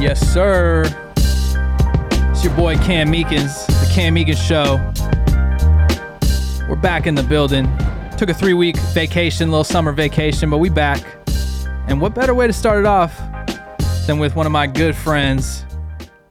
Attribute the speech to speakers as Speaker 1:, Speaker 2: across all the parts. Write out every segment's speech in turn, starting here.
Speaker 1: Yes, sir. It's your boy Cam Meekins, the Cam Meekins Show. We're back in the building. Took a three week vacation, little summer vacation, but we back. And what better way to start it off than with one of my good friends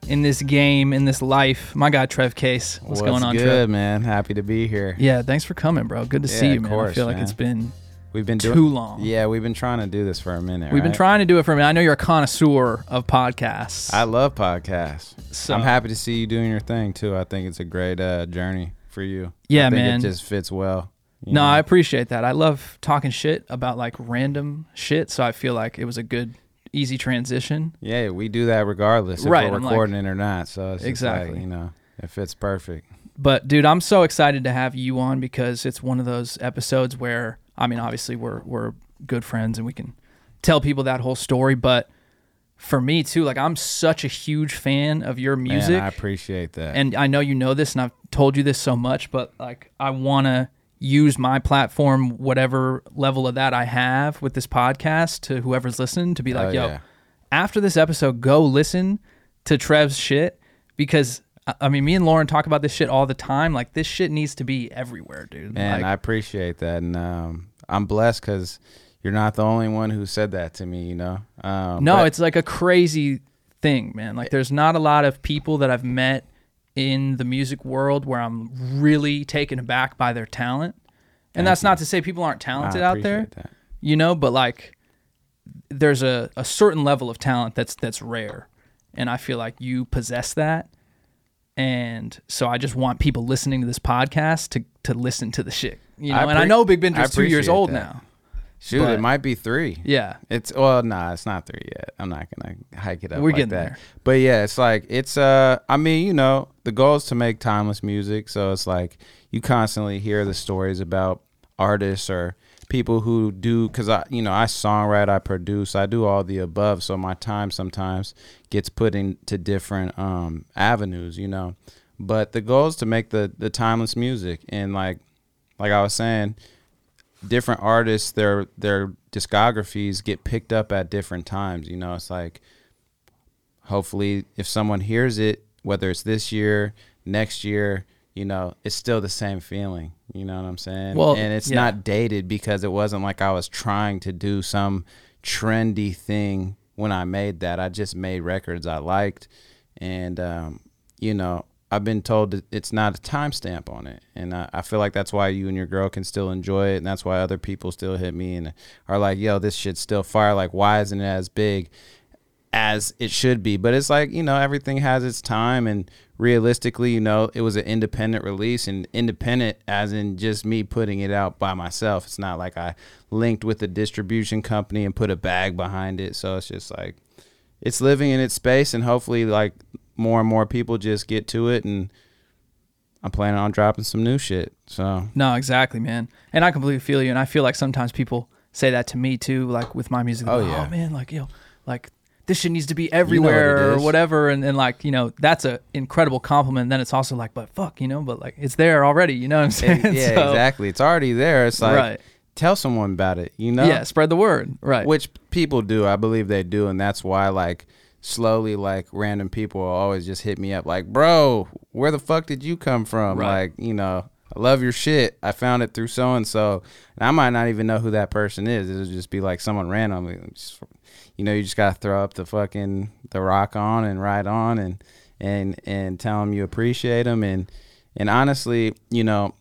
Speaker 1: in this game, in this life, my guy Trev Case. What's, going on,
Speaker 2: good,
Speaker 1: Trev?
Speaker 2: man? Happy to be here.
Speaker 1: Yeah, thanks for coming, bro. Good to see you, man. I
Speaker 2: course,
Speaker 1: feel like
Speaker 2: man.
Speaker 1: it's been
Speaker 2: We've been doing
Speaker 1: too
Speaker 2: doing
Speaker 1: long.
Speaker 2: Yeah, we've been trying to do this for a minute.
Speaker 1: We've been trying to do it for a minute. I know you're a connoisseur of podcasts.
Speaker 2: I love podcasts.
Speaker 1: So-
Speaker 2: I'm happy to see you doing your thing too. I think it's a great uh, journey for you.
Speaker 1: Yeah, man.
Speaker 2: It just fits well. you
Speaker 1: No,
Speaker 2: know?
Speaker 1: I appreciate that. I love talking shit about like random shit, so I feel like it was a good, easy transition.
Speaker 2: yeah, we do that regardless if
Speaker 1: Right,
Speaker 2: we're
Speaker 1: I'm like-
Speaker 2: recording it or not. So it's just like,
Speaker 1: Exactly.
Speaker 2: you know, it fits perfect.
Speaker 1: But dude, I'm so excited to have you on because it's one of those episodes where I mean, obviously we're we're good friends and we can tell people that whole story, but for me too, like I'm such a huge fan of your music.
Speaker 2: Man, I appreciate that.
Speaker 1: and I know you know this, and I've told you this so much, but like I want to use my platform, whatever level of that I have with this podcast, to whoever's listening, to be like,
Speaker 2: Oh,
Speaker 1: yo,
Speaker 2: yeah.
Speaker 1: after this episode, go listen to Trev's shit because. I- mean, me and Lauren talk about this shit all the time. Like, this shit needs to be everywhere, dude.
Speaker 2: Man,
Speaker 1: Like,
Speaker 2: I appreciate that, and um, I'm blessed because you're not the only one who said that to me. You know, um,
Speaker 1: no,
Speaker 2: but-
Speaker 1: it's like a crazy thing, man. Like, there's not a lot of people that I've met in the music world where I'm really taken aback by their talent. And
Speaker 2: Thank
Speaker 1: that's
Speaker 2: you.
Speaker 1: not to say people aren't talented out there,
Speaker 2: that.
Speaker 1: you know, but like there's a, a certain level of talent that's that's rare. And I feel like you possess that. And so I just want people listening to this podcast to to listen to the shit. You know,
Speaker 2: I
Speaker 1: and I know Big Bender's two years old
Speaker 2: that.
Speaker 1: now.
Speaker 2: Shoot,
Speaker 1: but-
Speaker 2: it might be three.
Speaker 1: Yeah.
Speaker 2: It's well, nah, it's not three yet. I'm not gonna hike it up.
Speaker 1: We're
Speaker 2: like
Speaker 1: getting
Speaker 2: that.
Speaker 1: there.
Speaker 2: But yeah, it's like it's uh, I mean, you know, the goal is to make timeless music. So it's like you constantly hear the stories about artists or people who do because I, you know, I songwrite, I produce, I do all the above. So my time sometimes gets put into different um avenues, you know. But the goal is to make the the timeless music and like like I was saying, different artists their their discographies get picked up at different times you know it's like hopefully if someone hears it whether it's this year next year you know it's still the same feeling you know what i'm saying?
Speaker 1: Well,
Speaker 2: and it's
Speaker 1: yeah.
Speaker 2: not dated because it wasn't like i was trying to do some trendy thing when i made that. I just made records i liked. And um, you know i've been told that it's not a timestamp on it. And I, I feel like that's why you and your girl can still enjoy it. And that's why other people still hit me and are like yo this shit's still fire. Like why isn't it as big as it should be? But it's like you know everything has its time and realistically you know it was an independent release and independent as in just me putting it out by myself it's not like i linked with a distribution company and put a bag behind it so it's just like it's living in its space and hopefully like more and more people just get to it and i'm planning on dropping some new shit so
Speaker 1: No, exactly, man. And I completely feel you. And I feel like sometimes people say that to me too, like with my music.
Speaker 2: Oh,
Speaker 1: like, oh,
Speaker 2: yeah.
Speaker 1: oh man, like yo, like this shit needs to be
Speaker 2: it
Speaker 1: everywhere or whatever. And, and like, you know, that's a incredible compliment. And then it's also like, but fuck, you know, but like it's there already, you know what I'm saying?
Speaker 2: And- yeah
Speaker 1: So-
Speaker 2: exactly it's already there it's like
Speaker 1: Right.
Speaker 2: tell someone about it you know
Speaker 1: Yeah, spread the word. Right.
Speaker 2: which people do i believe they do and that's why like slowly like random people will always just hit me up like bro where the fuck did you come from
Speaker 1: Right.
Speaker 2: like you know i love your shit i found it through so and so and i might not even know who that person is it'll just be like someone random you know you just gotta throw up the fucking the rock on and ride on and and and tell them you appreciate them and and honestly you know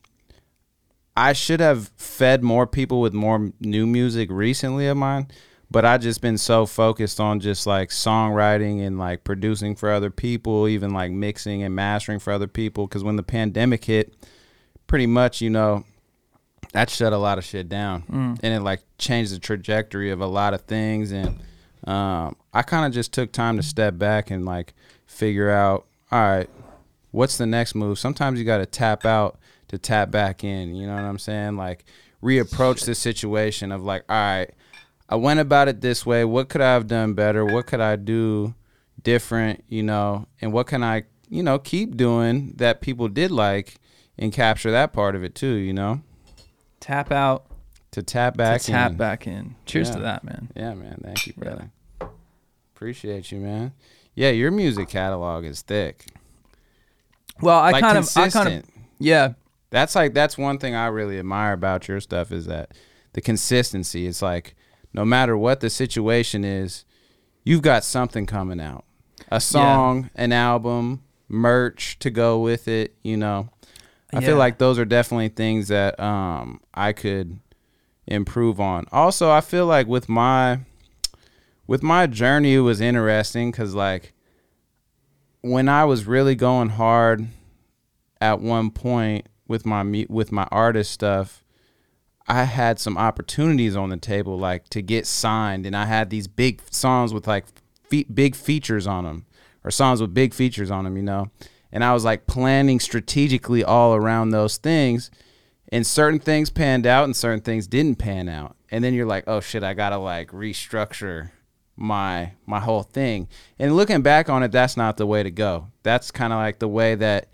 Speaker 2: I should have fed more people with more new music recently of mine, but I just been so focused on just like songwriting and like producing for other people, even like mixing and mastering for other people. Because when the pandemic hit, pretty much you know that shut a lot of shit down,
Speaker 1: Mm.
Speaker 2: and it like changed the trajectory of a lot of things. And um, I kind of just took time to step back and like figure out, all right, what's the next move? Sometimes you got to tap out to tap back in. You know what I'm saying? Like reapproach the situation of like, all right, I went about it this way. What could I have done better? What could I do different? You know, and what can I, you know, keep doing that people did like and capture that part of it too. You know,
Speaker 1: tap out,
Speaker 2: to tap back.
Speaker 1: to tap
Speaker 2: in.
Speaker 1: back in. Cheers to that, man.
Speaker 2: Yeah, man. Thank you,
Speaker 1: Yeah.
Speaker 2: brother. Appreciate you, man. Yeah, your music catalog is thick.
Speaker 1: Well, I
Speaker 2: like
Speaker 1: kind of, I kind of, yeah,
Speaker 2: That's like that's one thing I really admire about your stuff is that the consistency. It's like no matter what the situation is, you've got something coming out. A song, an album, merch to go with it, you know. I
Speaker 1: Yeah.
Speaker 2: feel like those are definitely things that um I could improve on. Also, I feel like with my with my journey it was interesting cuz like when I was really going hard at one point with my with my artist stuff, I had some opportunities on the table like to get signed, and I had these big songs with like fe- big features on them, or songs with big features on them, you know. And I was like planning strategically all around those things, and certain things panned out, and certain things didn't pan out. And then you're like, oh shit, I gotta like restructure my my whole thing. And looking back on it, that's not the way to go. That's kind of like the way that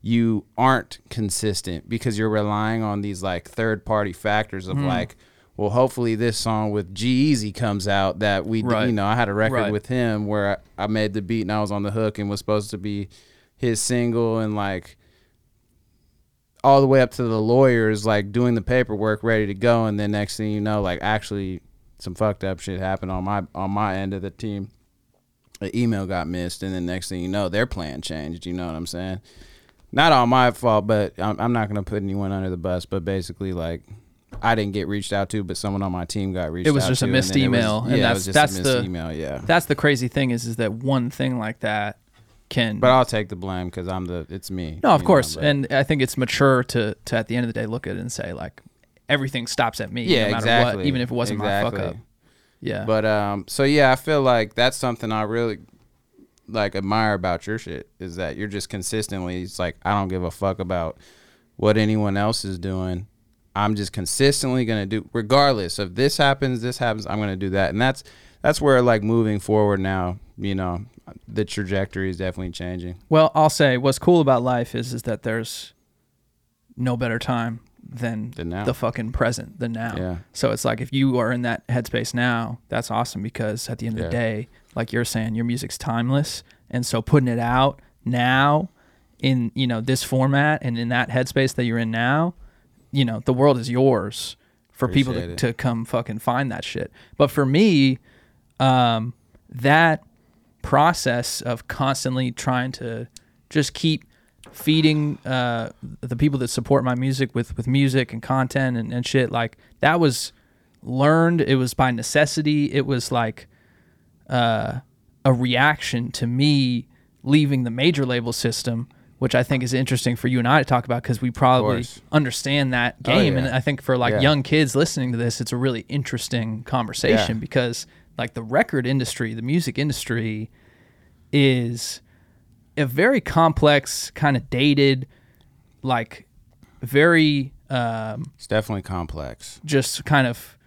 Speaker 2: you aren't consistent because you're relying on these like third party factors of hmm. like, well, hopefully this song with G Easy comes out that we,
Speaker 1: Right.
Speaker 2: you know, I had a record
Speaker 1: Right.
Speaker 2: with him where I, I made the beat and I was on the hook and was supposed to be his single and like all the way up to the lawyers like doing the paperwork ready to go and then next thing you know like actually some fucked up shit happened on my on my end of the team. The email got missed and then next thing you know their plan changed you know what i'm saying? Not all my fault but i'm, I'm not going to put anyone under the bus but basically like i didn't get reached out to but someone on my team got reached
Speaker 1: It was
Speaker 2: out
Speaker 1: just a
Speaker 2: to,
Speaker 1: missed
Speaker 2: it was-
Speaker 1: email, and
Speaker 2: yeah,
Speaker 1: that's-
Speaker 2: it was just
Speaker 1: that's
Speaker 2: a missed
Speaker 1: the-
Speaker 2: email yeah.
Speaker 1: that's the crazy thing is, is that one thing like that can.
Speaker 2: but i'll take the blame because i'm the it's me
Speaker 1: no, of
Speaker 2: you know,
Speaker 1: course, and I think it's mature to to at the end of the day look at it and say like everything stops at me,
Speaker 2: yeah
Speaker 1: no matter
Speaker 2: exactly
Speaker 1: what, even if it wasn't
Speaker 2: exactly.
Speaker 1: my fuck up. Yeah,
Speaker 2: But um, so yeah, I feel like that's something I really like admire about your shit is that you're just consistently. It's like I don't give a fuck about what anyone else is doing. I'm just consistently gonna do, regardless of this happens, this happens. I'm gonna do that, and that's that's where like moving forward now. You know, the trajectory is definitely changing.
Speaker 1: Well, I'll say what's cool about life is is that there's no better time than
Speaker 2: Than
Speaker 1: the fucking present than now.
Speaker 2: Yeah.
Speaker 1: So it's like if you are in that headspace now, that's awesome because at the end of the day, like you're saying, your music's timeless, and so putting it out now in you know this format and in that headspace that you're in now, you know the world is yours for people to,
Speaker 2: it.
Speaker 1: to come fucking find that shit. But for me, um, that process of constantly trying to just keep feeding uh, the people that support my music with, with music and content and, and shit like that was learned it was by necessity it was like uh, a reaction to me leaving the major label system which i think is interesting for you and i to talk about because we probably understand that
Speaker 2: Oh,
Speaker 1: game
Speaker 2: yeah.
Speaker 1: and i think for like
Speaker 2: Yeah.
Speaker 1: young kids listening to this it's a really interesting conversation
Speaker 2: Yeah.
Speaker 1: because like the record industry the music industry is a very complex kind of dated like very um,
Speaker 2: It's definitely complex.
Speaker 1: just kind of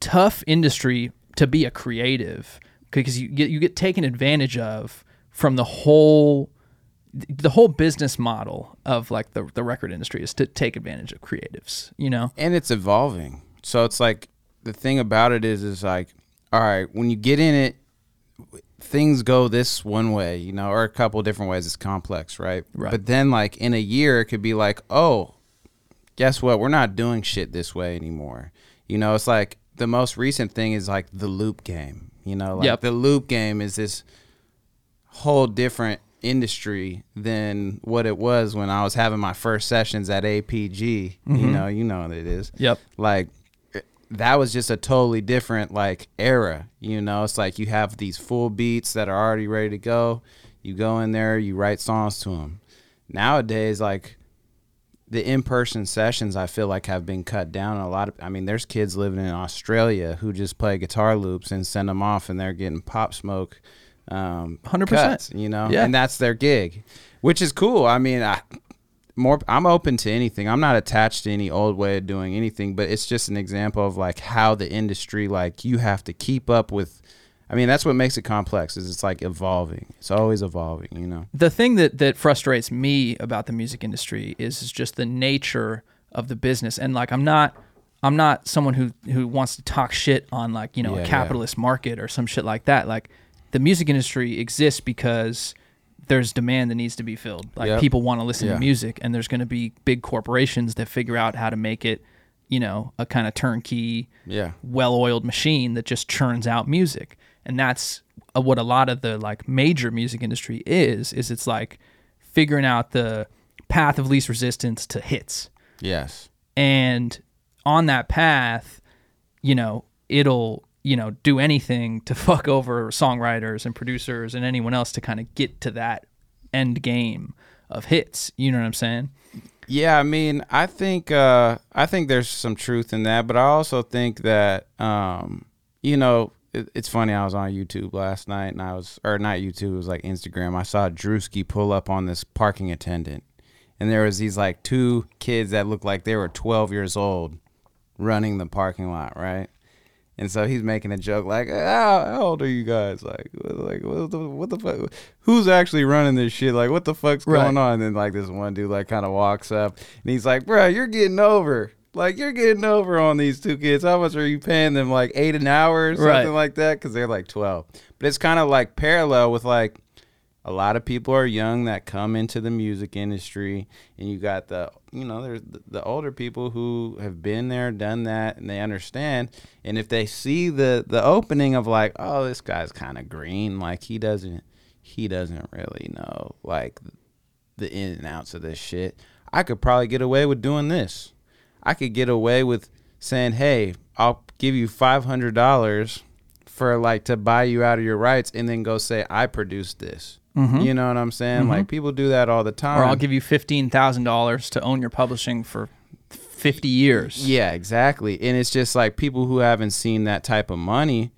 Speaker 1: tough industry to be a creative because you get you get taken advantage of from the whole the whole business model of like the the record industry is to take advantage of creatives you know
Speaker 2: and it's evolving. So it's like the thing about it is is like all right, when you get in it things go this one way, you know, or a couple different ways it's complex, right?
Speaker 1: Right.
Speaker 2: But then like in a year it could be like, "Oh, guess what? We're not doing shit this way anymore." You know, it's like the most recent thing is like the loop game. You know, like
Speaker 1: Yep.
Speaker 2: the loop game is this whole different industry than what it was when I was having my first sessions at APG. You mm-hmm. know, you know what it is.
Speaker 1: Yep.
Speaker 2: Like that was just a totally different like era. You know, it's like you have these full beats that are already ready to go. You go in there, you write songs to them. Nowadays, like the in-person sessions i feel like have been cut down a lot of i mean there's kids living in australia who just play guitar loops and send them off and they're getting pop smoke um
Speaker 1: 100%.
Speaker 2: cuts, you know
Speaker 1: Yeah.
Speaker 2: and that's their gig which is cool i mean i more i'm open to anything. I'm not attached to any old way of doing anything but it's just an example of like how the industry like you have to keep up with i mean that's what makes it complex is it's like evolving. It's always evolving you know?
Speaker 1: The thing that that frustrates me about the music industry is, is just the nature of the business. And like i'm not i'm not someone who who wants to talk shit on like you know
Speaker 2: Yeah,
Speaker 1: a
Speaker 2: yeah.
Speaker 1: capitalist market or some shit like that. Like the music industry exists because there's demand that needs to be filled. Like
Speaker 2: Yep.
Speaker 1: people want to listen
Speaker 2: Yeah.
Speaker 1: to music, and there's going to be big corporations that figure out how to make it, you know, a kind of turnkey,
Speaker 2: Yeah.
Speaker 1: well-oiled machine that just churns out music. And that's uh, what a lot of the like major music industry is. Is it's like figuring out the path of least resistance to hits
Speaker 2: Yes.
Speaker 1: and on that path you know it'll you know do anything to fuck over songwriters and producers and anyone else to kind of get to that end game of hits you know what i'm saying
Speaker 2: Yeah, I mean, I think uh, I think there's some truth in that, but I also think that um, you know it, it's funny. I was on YouTube last night, and I was or not YouTube, it was like Instagram. I saw Drewski pull up on this parking attendant, and there was these like two kids that looked like they were 12 years old running the parking lot, right? And so he's making a joke like, "How, how old are you guys? Like, like what the what the fuck? Who's actually running this shit? Like, what the fuck's
Speaker 1: Right.
Speaker 2: going on?" And then like this one dude like kind of walks up and he's like, "Bro, you're getting over. Like, you're getting over on these two kids. How much are you paying them? Like eight an hour or something
Speaker 1: Right.
Speaker 2: like that? Because they're like twelve. But it's kind of like parallel with like." A lot of people are young that come into the music industry, and you got the, you know, there's the, older people who have been there, done that, and they understand. And if they see the the opening of like, oh, this guy's kind of green, like he doesn't, he doesn't really know like the in and outs of this shit. I could probably get away with doing this. I could get away with saying, hey, I'll give you five hundred dollars for like to buy you out of your rights, and then go say I produced this. Mm-hmm. You know what I'm saying? Like mm-hmm. people do that all the time.
Speaker 1: or i'll give you $15000 to own your publishing for 50 years
Speaker 2: Yeah, exactly. And it's just like people who haven't seen that type of money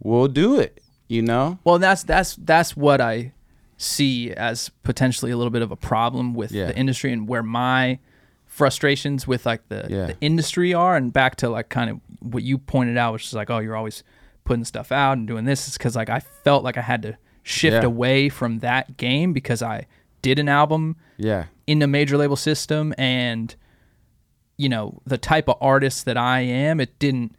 Speaker 2: will do it, you know?
Speaker 1: Well, that's that's that's what I see as potentially a little bit of a problem with
Speaker 2: Yeah.
Speaker 1: the industry and where my frustrations with like the,
Speaker 2: Yeah.
Speaker 1: the industry are and back to like kind of what you pointed out which is like oh you're always putting stuff out and doing this is cuz like I felt like I had to shift
Speaker 2: Yeah.
Speaker 1: away from that game because I did an album
Speaker 2: Yeah.
Speaker 1: in a major label system and you know the type of artist that I am it didn't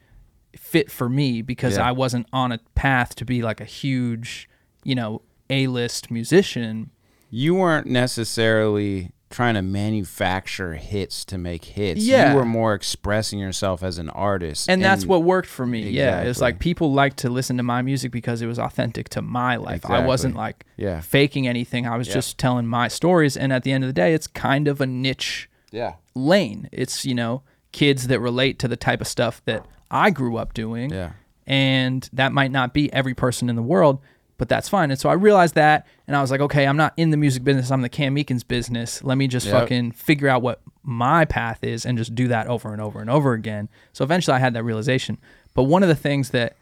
Speaker 1: fit for me because
Speaker 2: Yeah.
Speaker 1: I wasn't on a path to be like a huge you know A-list musician
Speaker 2: You weren't necessarily trying to manufacture hits to make hits.
Speaker 1: Yeah.
Speaker 2: You were more expressing yourself as an artist.
Speaker 1: and that's what worked for me yeah it's like people like to listen to my music because it was authentic to my life I wasn't like
Speaker 2: Yeah.
Speaker 1: faking anything I was
Speaker 2: Yeah.
Speaker 1: just telling my stories and at the end of the day it's kind of a niche
Speaker 2: Yeah.
Speaker 1: lane it's you know kids that relate to the type of stuff that I grew up doing
Speaker 2: Yeah.
Speaker 1: and that might not be every person in the world, but that's fine. And so I realized that, and I was like, okay, I'm not in the music business. I'm in the Cam Meekins business. Let me just
Speaker 2: Yep.
Speaker 1: fucking figure out what my path is and just do that over and over and over again. So eventually, I had that realization. But one of the things that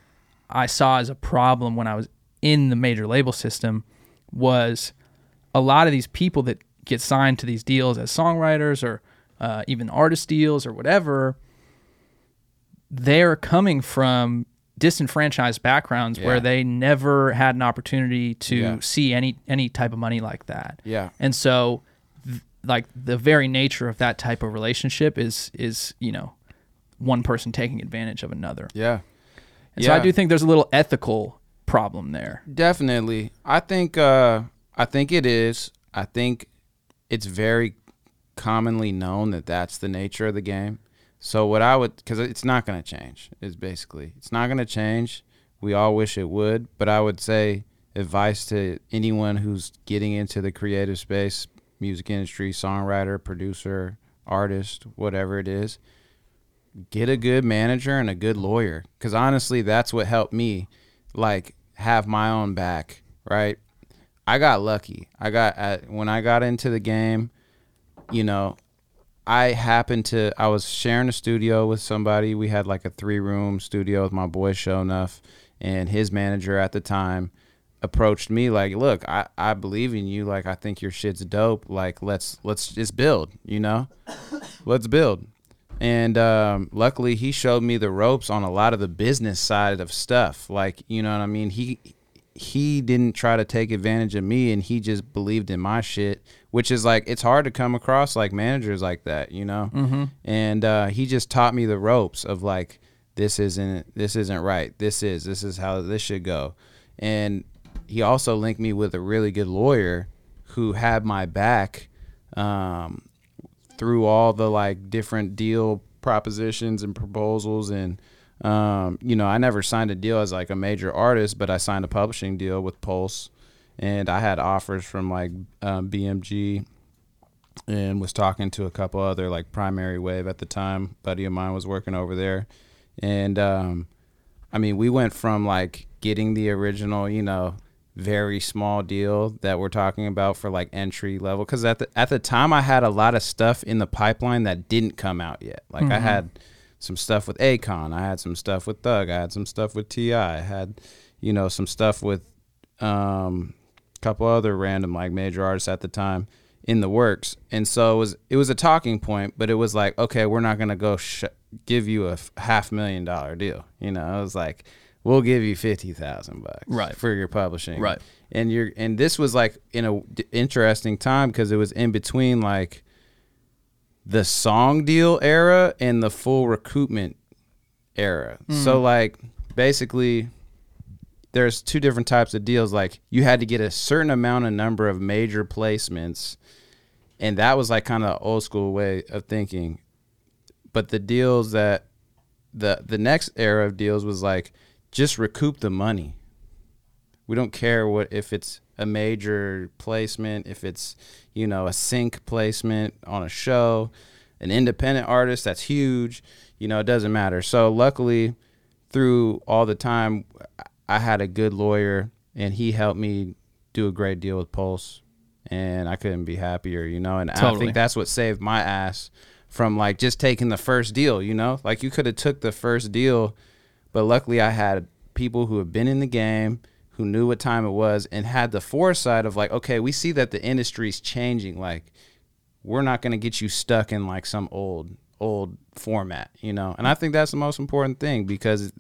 Speaker 1: I saw as a problem when I was in the major label system was a lot of these people that get signed to these deals as songwriters or uh, even artist deals or whatever they're coming from disenfranchised backgrounds where they never had an opportunity to
Speaker 2: Yeah.
Speaker 1: see any any type of money like that.
Speaker 2: Yeah.
Speaker 1: And so th- like the very nature of that type of relationship is is, you know, one person taking advantage of another.
Speaker 2: Yeah.
Speaker 1: And so I do think there's a little ethical problem there.
Speaker 2: Definitely. I think uh I think it is. I think it's very commonly known that that's the nature of the game. So what I would cuz it's not going to change. Is basically. It's not going to change. We all wish it would, but I would say advice to anyone who's getting into the creative space, music industry, songwriter, producer, artist, whatever it is, get a good manager and a good lawyer cuz honestly that's what helped me like have my own back, right? I got lucky. I got at, when I got into the game, you know, I happened to I was sharing a studio with somebody. We had like a three room studio with my boy Show Enough and his manager at the time approached me like, "Look, I I believe in you. Like I think your shit's dope. Like let's let's just build, you know? let's build." And um, luckily, he showed me the ropes on a lot of the business side of stuff. Like, you know what I mean? He he didn't try to take advantage of me, and he just believed in my shit. Which is like it's hard to come across like managers like that, you know. Mm-hmm. And uh, he just taught me the ropes of like this isn't this isn't right. This is this is how this should go. And he also linked me with a really good lawyer who had my back um, through all the like different deal propositions and proposals and um, you know i never signed a deal as like a major artist but i signed a publishing deal with pulse and i had offers from like um, bmg and was talking to a couple other like primary wave at the time buddy of mine was working over there and um, i mean we went from like getting the original you know very small deal that we're talking about for like entry level because at the at the time I had a lot of stuff in the pipeline that didn't come out yet. Like I had some stuff with Akon, I had some stuff with Thug, I had some stuff with Ti, I had you know some stuff with um a couple other random like major artists at the time in the works. And so it was it was a talking point, but it was like okay, we're not gonna go sh- give you a f- half million dollar deal. You know, it was like we'll give you fifty thousand bucks
Speaker 1: Right.
Speaker 2: for your publishing
Speaker 1: Right.
Speaker 2: and you're and this was like in a d- interesting time because it was in between like the song deal era and the full recoupment era. So hmm. like basically there's two different types of deals. Like you had to get a certain amount of number of major placements and that was like kind of old school way of thinking. But the deals that the the next era of deals was like just recoup the money. We don't care what if it's a major placement if it's you know a sync placement on a show an independent artist that's huge you know it doesn't matter. So luckily through all the time i had a good lawyer and he helped me do a great deal with pulse and i couldn't be happier you know? And i
Speaker 1: Totally.
Speaker 2: think that's what saved my ass from like just taking the first deal you know? Like you could have took the first deal but luckily I had people who have been in the game, who knew what time it was, and had the foresight of like, okay, we see that the industry's changing. Like, we're not gonna get you stuck in like some old old format, you know. And I think that's the most important thing because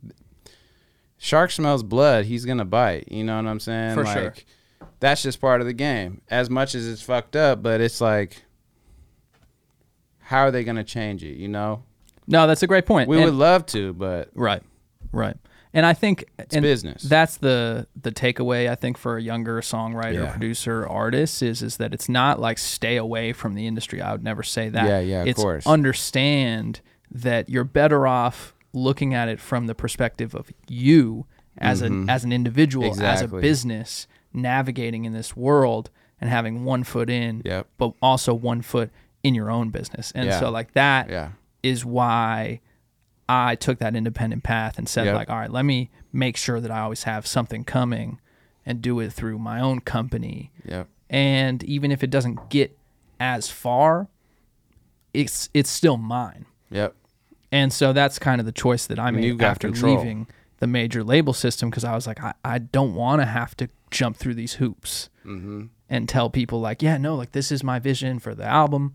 Speaker 2: shark smells blood, he's gonna bite. You know what I'm saying?
Speaker 1: For
Speaker 2: like,
Speaker 1: sure.
Speaker 2: That's just part of the game. As much as it's fucked up, but it's like, how are they gonna change it? You know,
Speaker 1: No, that's a great point.
Speaker 2: we
Speaker 1: And-
Speaker 2: would love to, but
Speaker 1: Right, right. And I think
Speaker 2: It's business.
Speaker 1: That's the the takeaway I think for a younger songwriter,
Speaker 2: Yeah.
Speaker 1: producer, artist is is that it's not like stay away from the industry. I would never say that.
Speaker 2: Yeah, yeah, of
Speaker 1: it's
Speaker 2: course.
Speaker 1: Understand that you're better off looking at it from the perspective of you as an as an individual, as a
Speaker 2: Mm-hmm.
Speaker 1: Business, navigating in this world and having one foot in,
Speaker 2: Yep.
Speaker 1: but also one foot in your own business. And
Speaker 2: Yeah.
Speaker 1: so like that
Speaker 2: yeah.
Speaker 1: is why I took that independent path and said
Speaker 2: Yep.
Speaker 1: like, all right, let me make sure that I always have something coming and do it through my own company.
Speaker 2: Yep.
Speaker 1: And even if it doesn't get as far, it's it's still mine.
Speaker 2: Yep.
Speaker 1: And so that's kind of the choice that I made after
Speaker 2: control.
Speaker 1: leaving the major label system because I was like, I, I don't want to have to jump through these hoops
Speaker 2: Mm-hmm.
Speaker 1: and tell people like, yeah, no, like this is my vision for the album,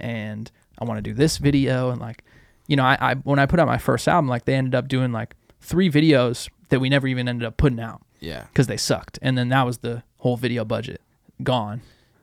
Speaker 1: and I want to do this video and like, you know, I, I when I put out my first album, like they ended up doing like three videos that we never even ended up putting out
Speaker 2: Yeah.
Speaker 1: because they sucked, and then that was the whole video budget gone.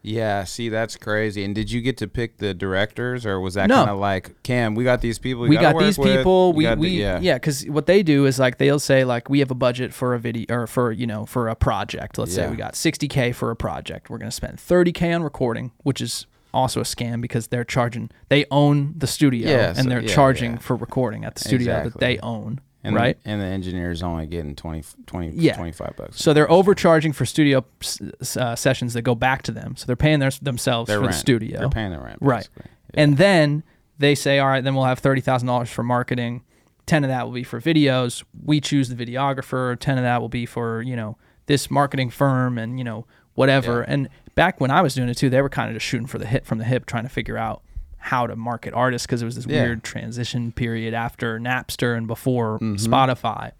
Speaker 2: Yeah, see, that's crazy. And did you get to pick the directors, or was that
Speaker 1: No.
Speaker 2: kind of like, Cam, we got these people.
Speaker 1: We
Speaker 2: work
Speaker 1: these
Speaker 2: with.
Speaker 1: people.
Speaker 2: You
Speaker 1: We
Speaker 2: gotta do-
Speaker 1: we yeah, because what they do is like they'll say like we have a budget for a video or for you know for a project. Let's say we got 60k for a project. We're gonna spend 30k on recording, which is also a scam because they're charging. They own the studio
Speaker 2: Yeah,
Speaker 1: and they're
Speaker 2: yeah,
Speaker 1: charging
Speaker 2: yeah.
Speaker 1: for recording at the studio that
Speaker 2: Exactly.
Speaker 1: they own.
Speaker 2: and
Speaker 1: right.
Speaker 2: And the engineer's only getting 20, 20
Speaker 1: Yeah.
Speaker 2: 25 bucks.
Speaker 1: So they're overcharging for studio s- uh, sessions that go back to them. So they're paying their, themselves
Speaker 2: Their
Speaker 1: for
Speaker 2: rent.
Speaker 1: the studio.
Speaker 2: They're paying their rent.
Speaker 1: Right.
Speaker 2: basically.
Speaker 1: And then they say, all right, then we'll have thirty thousand dollars for marketing. Ten of that will be for videos. We choose the videographer. Ten of that will be for you know this marketing firm and you know whatever.
Speaker 2: Yeah.
Speaker 1: And back when I was doing it too, they were kind of just shooting for the hip from the hip, trying to figure out how to market artists because it was this
Speaker 2: Yeah.
Speaker 1: weird transition period after Napster and before
Speaker 2: Mm-hmm.
Speaker 1: Spotify.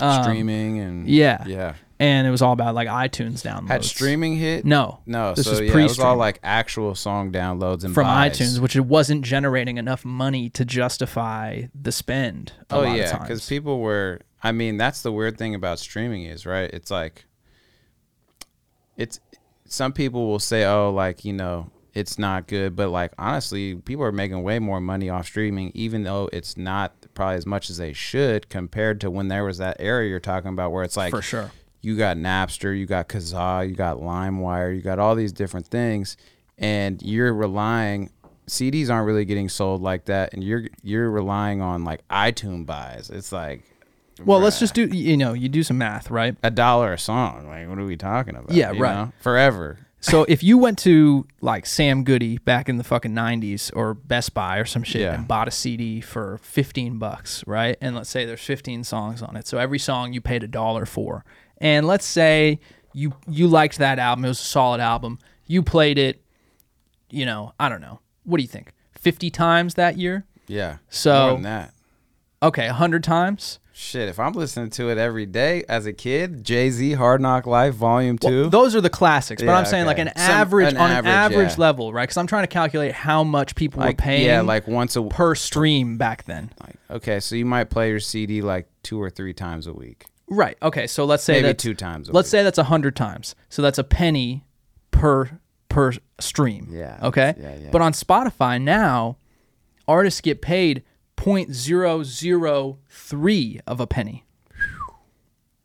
Speaker 1: Um,
Speaker 2: Streaming and
Speaker 1: yeah.
Speaker 2: yeah.
Speaker 1: And it was all about like iTunes downloads.
Speaker 2: Had streaming hit?
Speaker 1: No,
Speaker 2: No,
Speaker 1: This
Speaker 2: so
Speaker 1: was
Speaker 2: yeah, it was all like actual song downloads and
Speaker 1: from
Speaker 2: buys.
Speaker 1: iTunes, which it wasn't generating enough money to justify the spend. A
Speaker 2: Oh yeah, because people were. I mean, that's the weird thing about streaming is right. It's like, it's some people will say, oh, like you know, it's not good, but like honestly, people are making way more money off streaming, even though it's not probably as much as they should compared to when there was that era you're talking about where it's like
Speaker 1: for sure.
Speaker 2: you got Napster, you got Kazaa, you got LimeWire, you got all these different things, and you're relying. CDs aren't really getting sold like that, and you're you're relying on like iTunes buys. It's like
Speaker 1: Well, let's just do you know you do some math, right?
Speaker 2: a dollar a song. Like, what are we talking about?
Speaker 1: Yeah,
Speaker 2: you
Speaker 1: right.
Speaker 2: know? Forever.
Speaker 1: So if you went to like Sam Goody back in the fucking '90s or Best Buy or some shit
Speaker 2: Yeah.
Speaker 1: and bought a CD for 15 bucks, right? And let's say there's 15 songs on it, so every song you paid a dollar for. And let's say you you liked that album, it was a solid album. You played it, you know, I don't know. What do you think? 50 times that year?
Speaker 2: Yeah.
Speaker 1: So-
Speaker 2: More than that.
Speaker 1: Okay, a 100 times.
Speaker 2: Shit, if I'm listening to it every day as a kid, Jay Z, Hard Knock Life, Volume Two.
Speaker 1: Well, those are the classics, but
Speaker 2: Yeah,
Speaker 1: I'm saying like
Speaker 2: okay.
Speaker 1: an
Speaker 2: Some-
Speaker 1: average
Speaker 2: an
Speaker 1: on an
Speaker 2: average,
Speaker 1: average
Speaker 2: yeah.
Speaker 1: level, right? Because I'm trying to calculate how much people
Speaker 2: like
Speaker 1: were paying.
Speaker 2: yeah, like once a
Speaker 1: per stream back then.
Speaker 2: like okay, so you might play your CD like two or three times a week,
Speaker 1: Right. Okay. So let's say
Speaker 2: maybe
Speaker 1: that's,
Speaker 2: two times. A
Speaker 1: Let's say that's a hundred times. So that's a penny per per stream.
Speaker 2: Yeah,
Speaker 1: Okay.
Speaker 2: yeah, yeah.
Speaker 1: But on Spotify now, artists get paid 0.003 of a penny.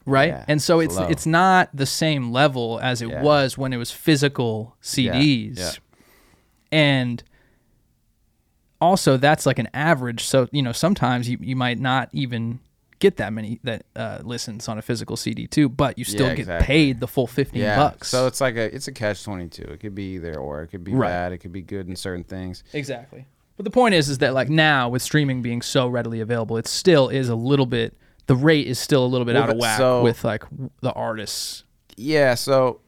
Speaker 1: Right?
Speaker 2: Yeah,
Speaker 1: and so
Speaker 2: it's
Speaker 1: it's it's not the same level as it
Speaker 2: Yeah.
Speaker 1: was when it was physical CDs.
Speaker 2: yeah.
Speaker 1: And also that's like an average. So, you know, sometimes you, you might not even get that many that uh, listens on a physical CD too, but you still
Speaker 2: Yeah,
Speaker 1: get paid the full 15
Speaker 2: yeah.
Speaker 1: bucks.
Speaker 2: So it's like a it's a catch twenty two. It could be either or. It could be
Speaker 1: Right.
Speaker 2: bad. It could be good in certain things.
Speaker 1: Exactly. But the point is, is that like now with streaming being so readily available, it still is a little bit. The rate is still a little bit
Speaker 2: Well,
Speaker 1: out of whack
Speaker 2: so-
Speaker 1: with like the artists.
Speaker 2: Yeah. So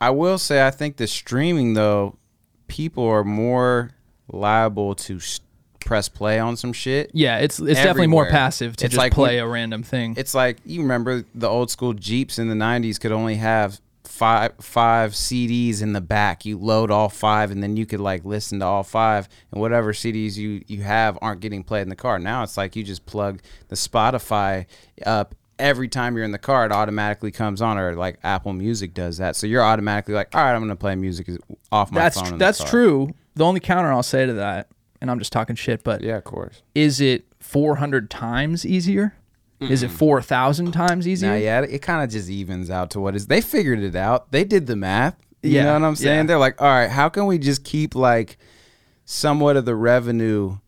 Speaker 2: I will say I think the streaming though, people are more liable to press play on some shit.
Speaker 1: Yeah, it's it's definitely more passive to
Speaker 2: It's
Speaker 1: just
Speaker 2: like
Speaker 1: play
Speaker 2: when-
Speaker 1: a random thing.
Speaker 2: It's like you remember the old school Jeeps in the '90s could only have five five CDs in the back. You load all five, and then you could like listen to all five, and whatever CDs you you have aren't getting played in the car. Now it's like you just plug the Spotify up. Every time you're in the car, it automatically comes on, or like Apple Music does that. So you're automatically like, all right, I'm gonna play music off my
Speaker 1: that's
Speaker 2: phone.
Speaker 1: tr-
Speaker 2: the
Speaker 1: that's true. The only counter I'll say to that, and I'm just talking shit, but
Speaker 2: Yeah, of course.
Speaker 1: is it 400 times easier? Is it 4,000 times easier?
Speaker 2: Now, yeah, it kind of just evens out to what is. They figured it out. They did the math. You
Speaker 1: Yeah,
Speaker 2: know what I'm saying?
Speaker 1: yeah.
Speaker 2: They're like, all right, how can we just keep like somewhat of the revenue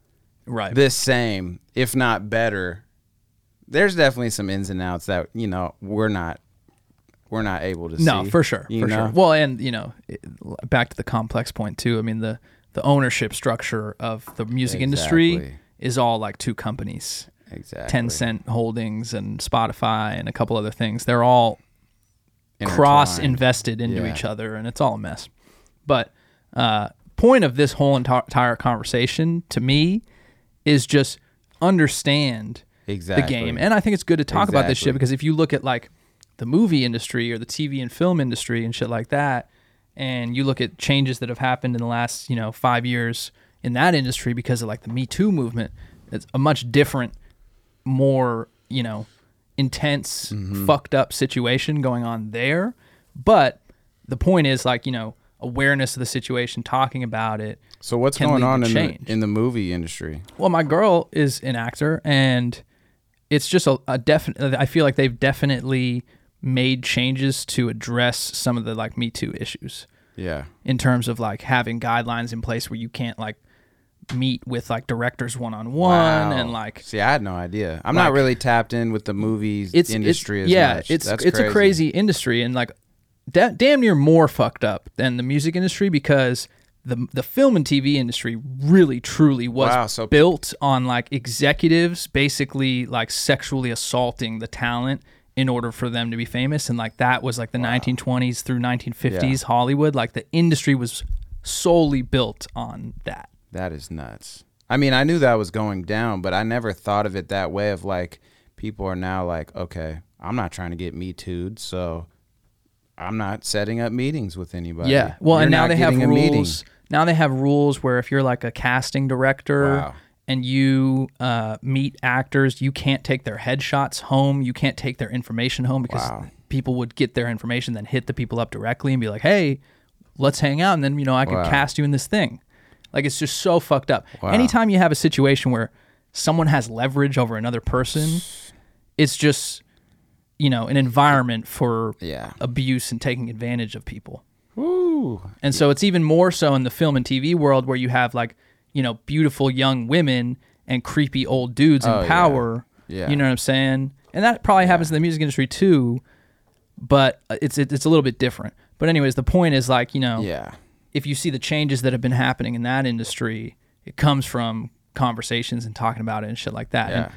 Speaker 1: Right.
Speaker 2: this same, if not better? There's definitely some ins and outs that you know we're not we're not able to
Speaker 1: No,
Speaker 2: see.
Speaker 1: for sure, for
Speaker 2: know?
Speaker 1: sure. Well, and you know, back to the complex point too. I mean, the the ownership structure of the music industry is all like two companies:
Speaker 2: exactly.
Speaker 1: Tencent Holdings and Spotify and a couple other things. They're all cross invested into
Speaker 2: Yeah.
Speaker 1: each other, and it's all a mess. But uh, point of this whole entire conversation to me is just understand
Speaker 2: exactly.
Speaker 1: the game. And I think it's good to talk about this shit because if you look at like the movie industry or the TV and film industry and shit like that, and you look at changes that have happened in the last, you know, five years in that industry because of like the Me Too movement, it's a much different, more, you know, intense,
Speaker 2: Mm-hmm.
Speaker 1: fucked up situation going on there. But the point is like, you know, awareness of the situation, talking about it,
Speaker 2: So what's going on in the, in the movie industry?
Speaker 1: well, my girl is an actor, and it's just a, a definite. I feel like they've definitely made changes to address some of the like Me Too issues
Speaker 2: Yeah.
Speaker 1: in terms of like having guidelines in place where you can't like meet with like directors one on one and like
Speaker 2: see, I had no idea. I'm
Speaker 1: like-
Speaker 2: not really tapped in with the movies
Speaker 1: it's
Speaker 2: industry
Speaker 1: it's,
Speaker 2: as
Speaker 1: yeah,
Speaker 2: much.
Speaker 1: it's
Speaker 2: That's
Speaker 1: it's a crazy industry and like da- damn near more fucked up than the music industry because the the film and TV industry really truly was
Speaker 2: Wow, so-
Speaker 1: built on like executives basically like sexually assaulting the talent in order for them to be famous and like that was like the 1920s through 1950s Hollywood like the industry was solely built on that.
Speaker 2: That is nuts. I mean, I knew that was going down, but I never thought of it that way of like people are now like, okay, I'm not trying to get me too'd, so I'm not setting up meetings with anybody.
Speaker 1: Yeah. Well,
Speaker 2: You're
Speaker 1: and now they have
Speaker 2: getting a meeting.
Speaker 1: rules. Now they have rules where if you're like a casting director
Speaker 2: Wow.
Speaker 1: and you uh, meet actors, you can't take their headshots home. You can't take their information home because
Speaker 2: Wow.
Speaker 1: people would get their information, then hit the people up directly and be like, "Hey, let's hang out," and then you know I could
Speaker 2: Wow.
Speaker 1: cast you in this thing. Like it's just so fucked up.
Speaker 2: Wow.
Speaker 1: Anytime you have a situation where someone has leverage over another person, it's just you know an environment for
Speaker 2: Yeah.
Speaker 1: abuse and taking advantage of people.
Speaker 2: Woo.
Speaker 1: And so it's even more so in the film and TV world where you have like, you know, beautiful young women and creepy old dudes in
Speaker 2: Oh,
Speaker 1: power.
Speaker 2: Yeah.
Speaker 1: You know what I'm saying? And that probably happens in the music industry too, but it's it, it's a little bit different. But anyways, the point is like, you know,
Speaker 2: Yeah.
Speaker 1: If you see the changes that have been happening in that industry, it comes from conversations and talking about it and shit like that.
Speaker 2: Yeah.
Speaker 1: And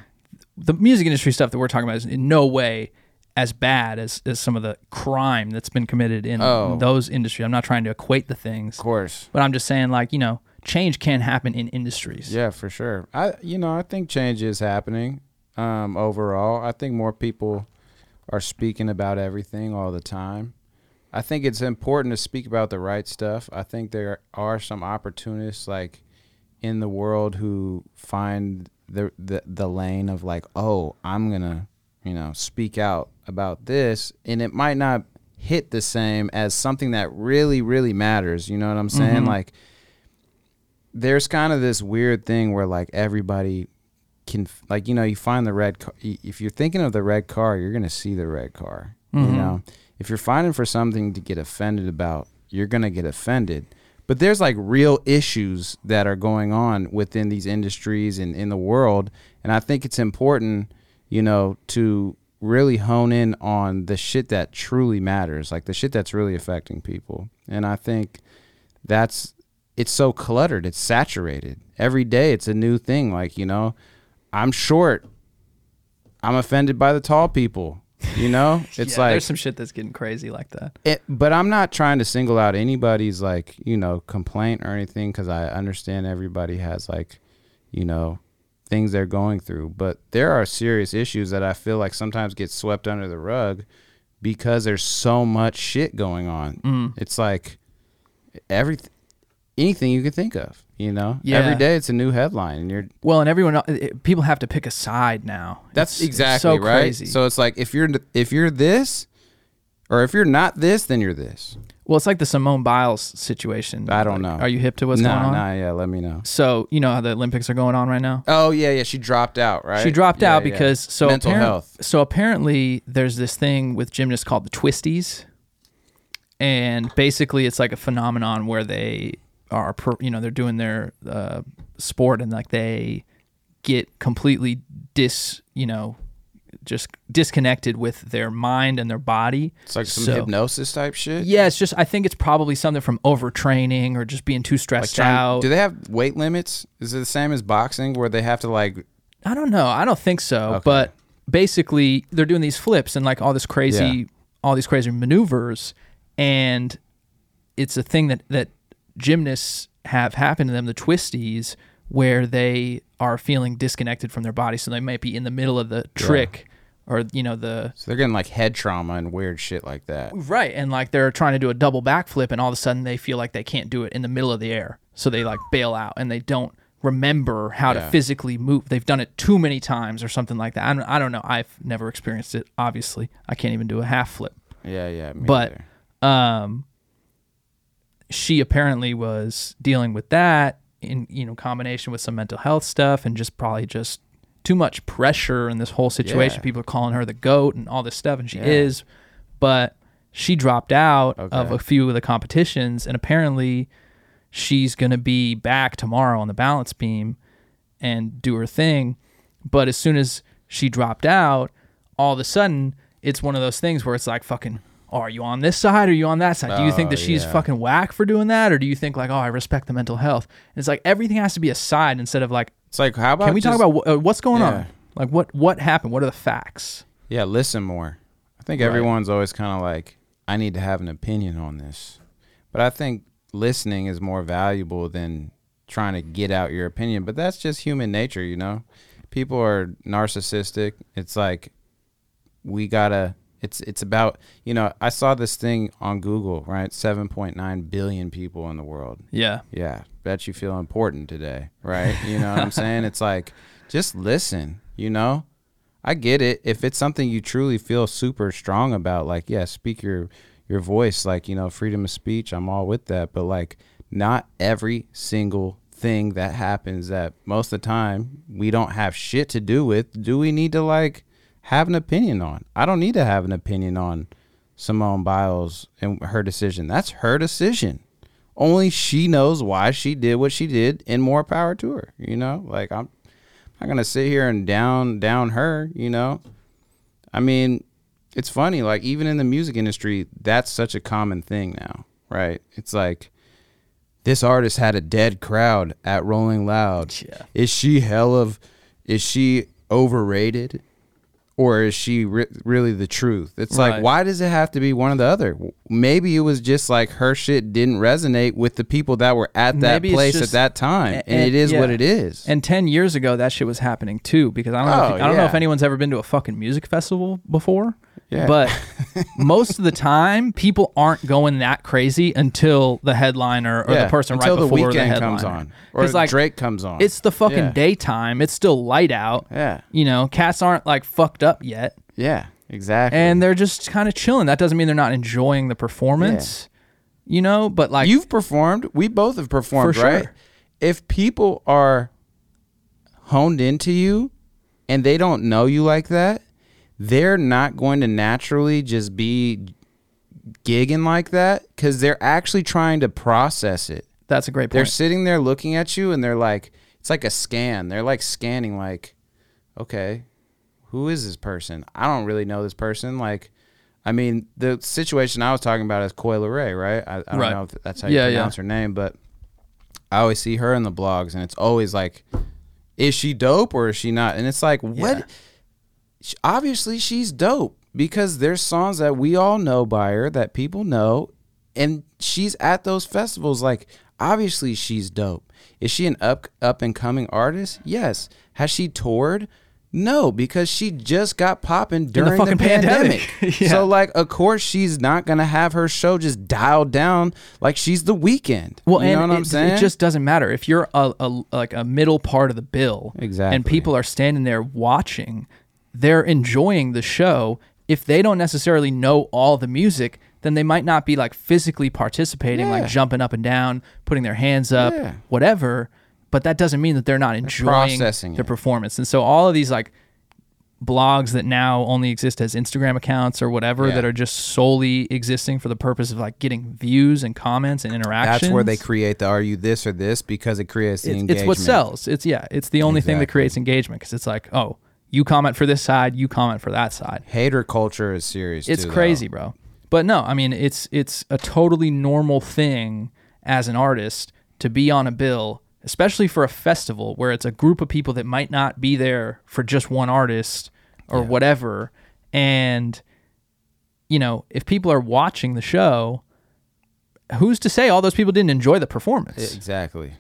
Speaker 1: the music industry stuff that we're talking about is in no way as bad as, as some of the crime that's been committed in
Speaker 2: Oh.
Speaker 1: those industries. I'm not trying to equate the things,
Speaker 2: Of course.
Speaker 1: but I'm just saying like, you know, change can happen in industries.
Speaker 2: Yeah, for sure. I you know, I think change is happening um overall. I think more people are speaking about everything all the time. I think it's important to speak about the right stuff. I think there are some opportunists like in the world who find the the, the lane of like, "Oh, I'm going to, you know, speak out about this." And it might not hit the same as something that really really matters, you know what I'm saying?
Speaker 1: Mhm.
Speaker 2: Like there's kind of this weird thing where like everybody can like you know you find the red car if you're thinking of the red car you're gonna see the red car you
Speaker 1: Mhm.
Speaker 2: know if you're fighting for something to get offended about you're gonna get offended. But there's like real issues that are going on within these industries and in the world and i think it's important you know to really hone in on the shit that truly matters like the shit that's really affecting people. And i think that's it's so cluttered it's saturated. Every day it's a new thing like you know i'm short. I'm offended by the tall people you know it's
Speaker 1: Yeah,
Speaker 2: like
Speaker 1: there's some shit that's getting crazy like that.
Speaker 2: it, but i'm not trying to single out anybody's like you know complaint or anything because i understand everybody has like you know things they're going through but there are serious issues that i feel like sometimes get swept under the rug because there's so much shit going on
Speaker 1: Mm.
Speaker 2: it's like everything anything you can think of you know
Speaker 1: Yeah.
Speaker 2: every day it's a new headline and you're
Speaker 1: Well, and everyone, uh, it, people have to pick a side now.
Speaker 2: that's
Speaker 1: It's- it's
Speaker 2: exactly
Speaker 1: so
Speaker 2: right
Speaker 1: Crazy.
Speaker 2: so it's like if you're if you're this or if you're not this then you're this
Speaker 1: well, it's like the Simone Biles situation.
Speaker 2: I don't
Speaker 1: Like,
Speaker 2: know.
Speaker 1: Are you hip to what's
Speaker 2: nah,
Speaker 1: going on?
Speaker 2: nah yeah let me know
Speaker 1: So you know how the Olympics are going on right now.
Speaker 2: Oh yeah, yeah. She dropped out, right?
Speaker 1: She dropped
Speaker 2: Yeah,
Speaker 1: out
Speaker 2: yeah.
Speaker 1: because so
Speaker 2: mental
Speaker 1: apparent-
Speaker 2: health.
Speaker 1: So apparently, there's this thing with gymnasts called the twisties, and basically, it's like a phenomenon where they are, you know, they're doing their uh, sport and like they get completely dis, you know, just disconnected with their mind and their body.
Speaker 2: It's like some
Speaker 1: So-
Speaker 2: hypnosis type shit.
Speaker 1: Yeah, it's just I think it's probably something from overtraining or just being too
Speaker 2: Like
Speaker 1: stressed
Speaker 2: trying-
Speaker 1: out.
Speaker 2: do they have weight limits? Is it the same as boxing where they have to like?
Speaker 1: I don't know. I don't think so.
Speaker 2: Okay.
Speaker 1: But basically, they're doing these flips and like all this crazy,
Speaker 2: Yeah.
Speaker 1: all these crazy maneuvers, and it's a thing that that gymnasts have happen to them, the twisties, where they are feeling disconnected from their body, so they might be in the middle of the trick, or you know the
Speaker 2: So they're getting like head trauma and weird shit like that.
Speaker 1: right, and like they're trying to do a double backflip, and all of a sudden they feel like they can't do it in the middle of the air, so they like bail out and they don't remember how to physically move. They've done it too many times or something like that. I don't, I don't know. I've never experienced it. Obviously, I can't even do a half flip.
Speaker 2: Yeah, yeah.
Speaker 1: But-
Speaker 2: neither.
Speaker 1: Um, she apparently was dealing with that in you know combination with some mental health stuff and just probably just too much pressure in this whole situation.
Speaker 2: Yeah.
Speaker 1: People are calling her the goat and all this stuff, and she
Speaker 2: Yeah.
Speaker 1: is, but she dropped out of a few of the competitions, and apparently she's going to be back tomorrow on the balance beam and do her thing. But as soon as she dropped out, all of a sudden it's one of those things where it's like fucking. Oh, are you on this side or are you on that side? Do you think
Speaker 2: Oh,
Speaker 1: that she's
Speaker 2: yeah.
Speaker 1: fucking whack for doing that, or do you think like, oh, I respect the mental health? And it's like everything has to be a side instead of like,
Speaker 2: it's like how about
Speaker 1: can we talk
Speaker 2: just-
Speaker 1: about wh- uh, what's going
Speaker 2: Yeah.
Speaker 1: on? Like what what happened? What are the facts?
Speaker 2: Yeah, listen more. I think everyone's always kind of like, I need to have an opinion on this. But I think listening is more valuable than trying to get out your opinion. But that's just human nature, you know? People are narcissistic. It's like, we gotta, it's, it's about, you know, I saw this thing on Google, right? 7.9 billion people in the world.
Speaker 1: Yeah,
Speaker 2: Yeah, bet you feel important today, right? You know what I'm saying? It's like just listen, you know? I get it. If it's something you truly feel super strong about, like, yeah, speak your your voice, like, you know, freedom of speech, I'm all with that, but like not every single thing that happens that most of the time we don't have shit to do with, do we need to like have an opinion on. I don't need to have an opinion on Simone Biles and her decision. That's her decision. Only she knows why she did what she did, and more power to her. You know, like I'm not gonna sit here and down down her. You know, I mean, it's funny. Like even in the music industry, that's such a common thing now, right? It's like this artist had a dead crowd at Rolling Loud.
Speaker 1: Yeah.
Speaker 2: Is she hell of? Is she overrated? Or is she re- really the truth? It's
Speaker 1: Right.
Speaker 2: like, why does it have to be one or the other? Maybe it was just like her shit didn't resonate with the people that were at that
Speaker 1: Maybe
Speaker 2: place
Speaker 1: just-
Speaker 2: at that time,
Speaker 1: a-
Speaker 2: and, it is what it is.
Speaker 1: And ten years ago, that shit was happening too. Because I don't know.
Speaker 2: Oh,
Speaker 1: if, I don't know if anyone's ever been to a fucking music festival before.
Speaker 2: Yeah.
Speaker 1: But most of the time, people aren't going that crazy until the headliner or
Speaker 2: Yeah,
Speaker 1: the person right
Speaker 2: the
Speaker 1: before the
Speaker 2: comes
Speaker 1: headliner.
Speaker 2: on, or
Speaker 1: like
Speaker 2: Drake comes on.
Speaker 1: it's the fucking
Speaker 2: Yeah.
Speaker 1: daytime. It's still light out.
Speaker 2: yeah,
Speaker 1: You know, cats aren't like fucked up yet.
Speaker 2: yeah, exactly.
Speaker 1: and they're just kind of chilling. That doesn't mean they're not enjoying the performance, you know. But like,
Speaker 2: You've performed. We both have performed,
Speaker 1: For
Speaker 2: right?
Speaker 1: sure.
Speaker 2: If people are honed into you and they don't know you like that, they're not going to naturally just be gigging like that because they're actually trying to process it.
Speaker 1: that's a great point.
Speaker 2: They're sitting there looking at you and they're like, it's like a scan. They're like scanning, like, okay, who is this person? I don't really know this person. Like, I mean, the situation I was talking about is Coi Leray, right? I, I don't
Speaker 1: Right.
Speaker 2: know if that's how you
Speaker 1: Yeah, yeah.
Speaker 2: pronounce her name, but I always see her in the blogs and it's always like, is she dope or is she not? And it's like, what? Sh- Obviously, she's dope because there's songs that we all know by her that people know, and she's at those festivals. Like, obviously, she's dope. Is she an up up and coming artist? Yes. Has she toured? No, because she just got popping during the,
Speaker 1: fucking
Speaker 2: pandemic.
Speaker 1: pandemic. Yeah.
Speaker 2: So, like, of course, she's not gonna have her show just dialed down like she's the Weeknd.
Speaker 1: well,
Speaker 2: you
Speaker 1: and
Speaker 2: know what
Speaker 1: it,
Speaker 2: I'm saying?
Speaker 1: it just doesn't matter if you're a, a like a middle part of the bill,
Speaker 2: Exactly.
Speaker 1: and people are standing there watching. They're enjoying the show. If they don't necessarily know all the music, then they might not be like physically participating,
Speaker 2: Yeah.
Speaker 1: like jumping up and down, putting their hands up,
Speaker 2: Yeah.
Speaker 1: whatever. But that doesn't mean that they're not enjoying
Speaker 2: processing
Speaker 1: the
Speaker 2: it.
Speaker 1: performance. And so all of these like blogs that now only exist as Instagram accounts or whatever
Speaker 2: Yeah.
Speaker 1: that are just solely existing for the purpose of like getting views and comments and interactions.
Speaker 2: That's where they create the "Are you this or this?" because it creates the
Speaker 1: it's,
Speaker 2: engagement.
Speaker 1: it's what sells. It's yeah, it's the only thing that creates engagement because it's like, oh, you comment for this side, you comment for that side.
Speaker 2: Hater culture is serious.
Speaker 1: It's
Speaker 2: too, though.
Speaker 1: crazy, bro. But no, I mean, it's it's a totally normal thing as an artist to be on a bill, especially for a festival where it's a group of people that might not be there for just one artist or whatever. And you know, if people are watching the show, who's to say all those people didn't enjoy the performance?
Speaker 2: Exactly.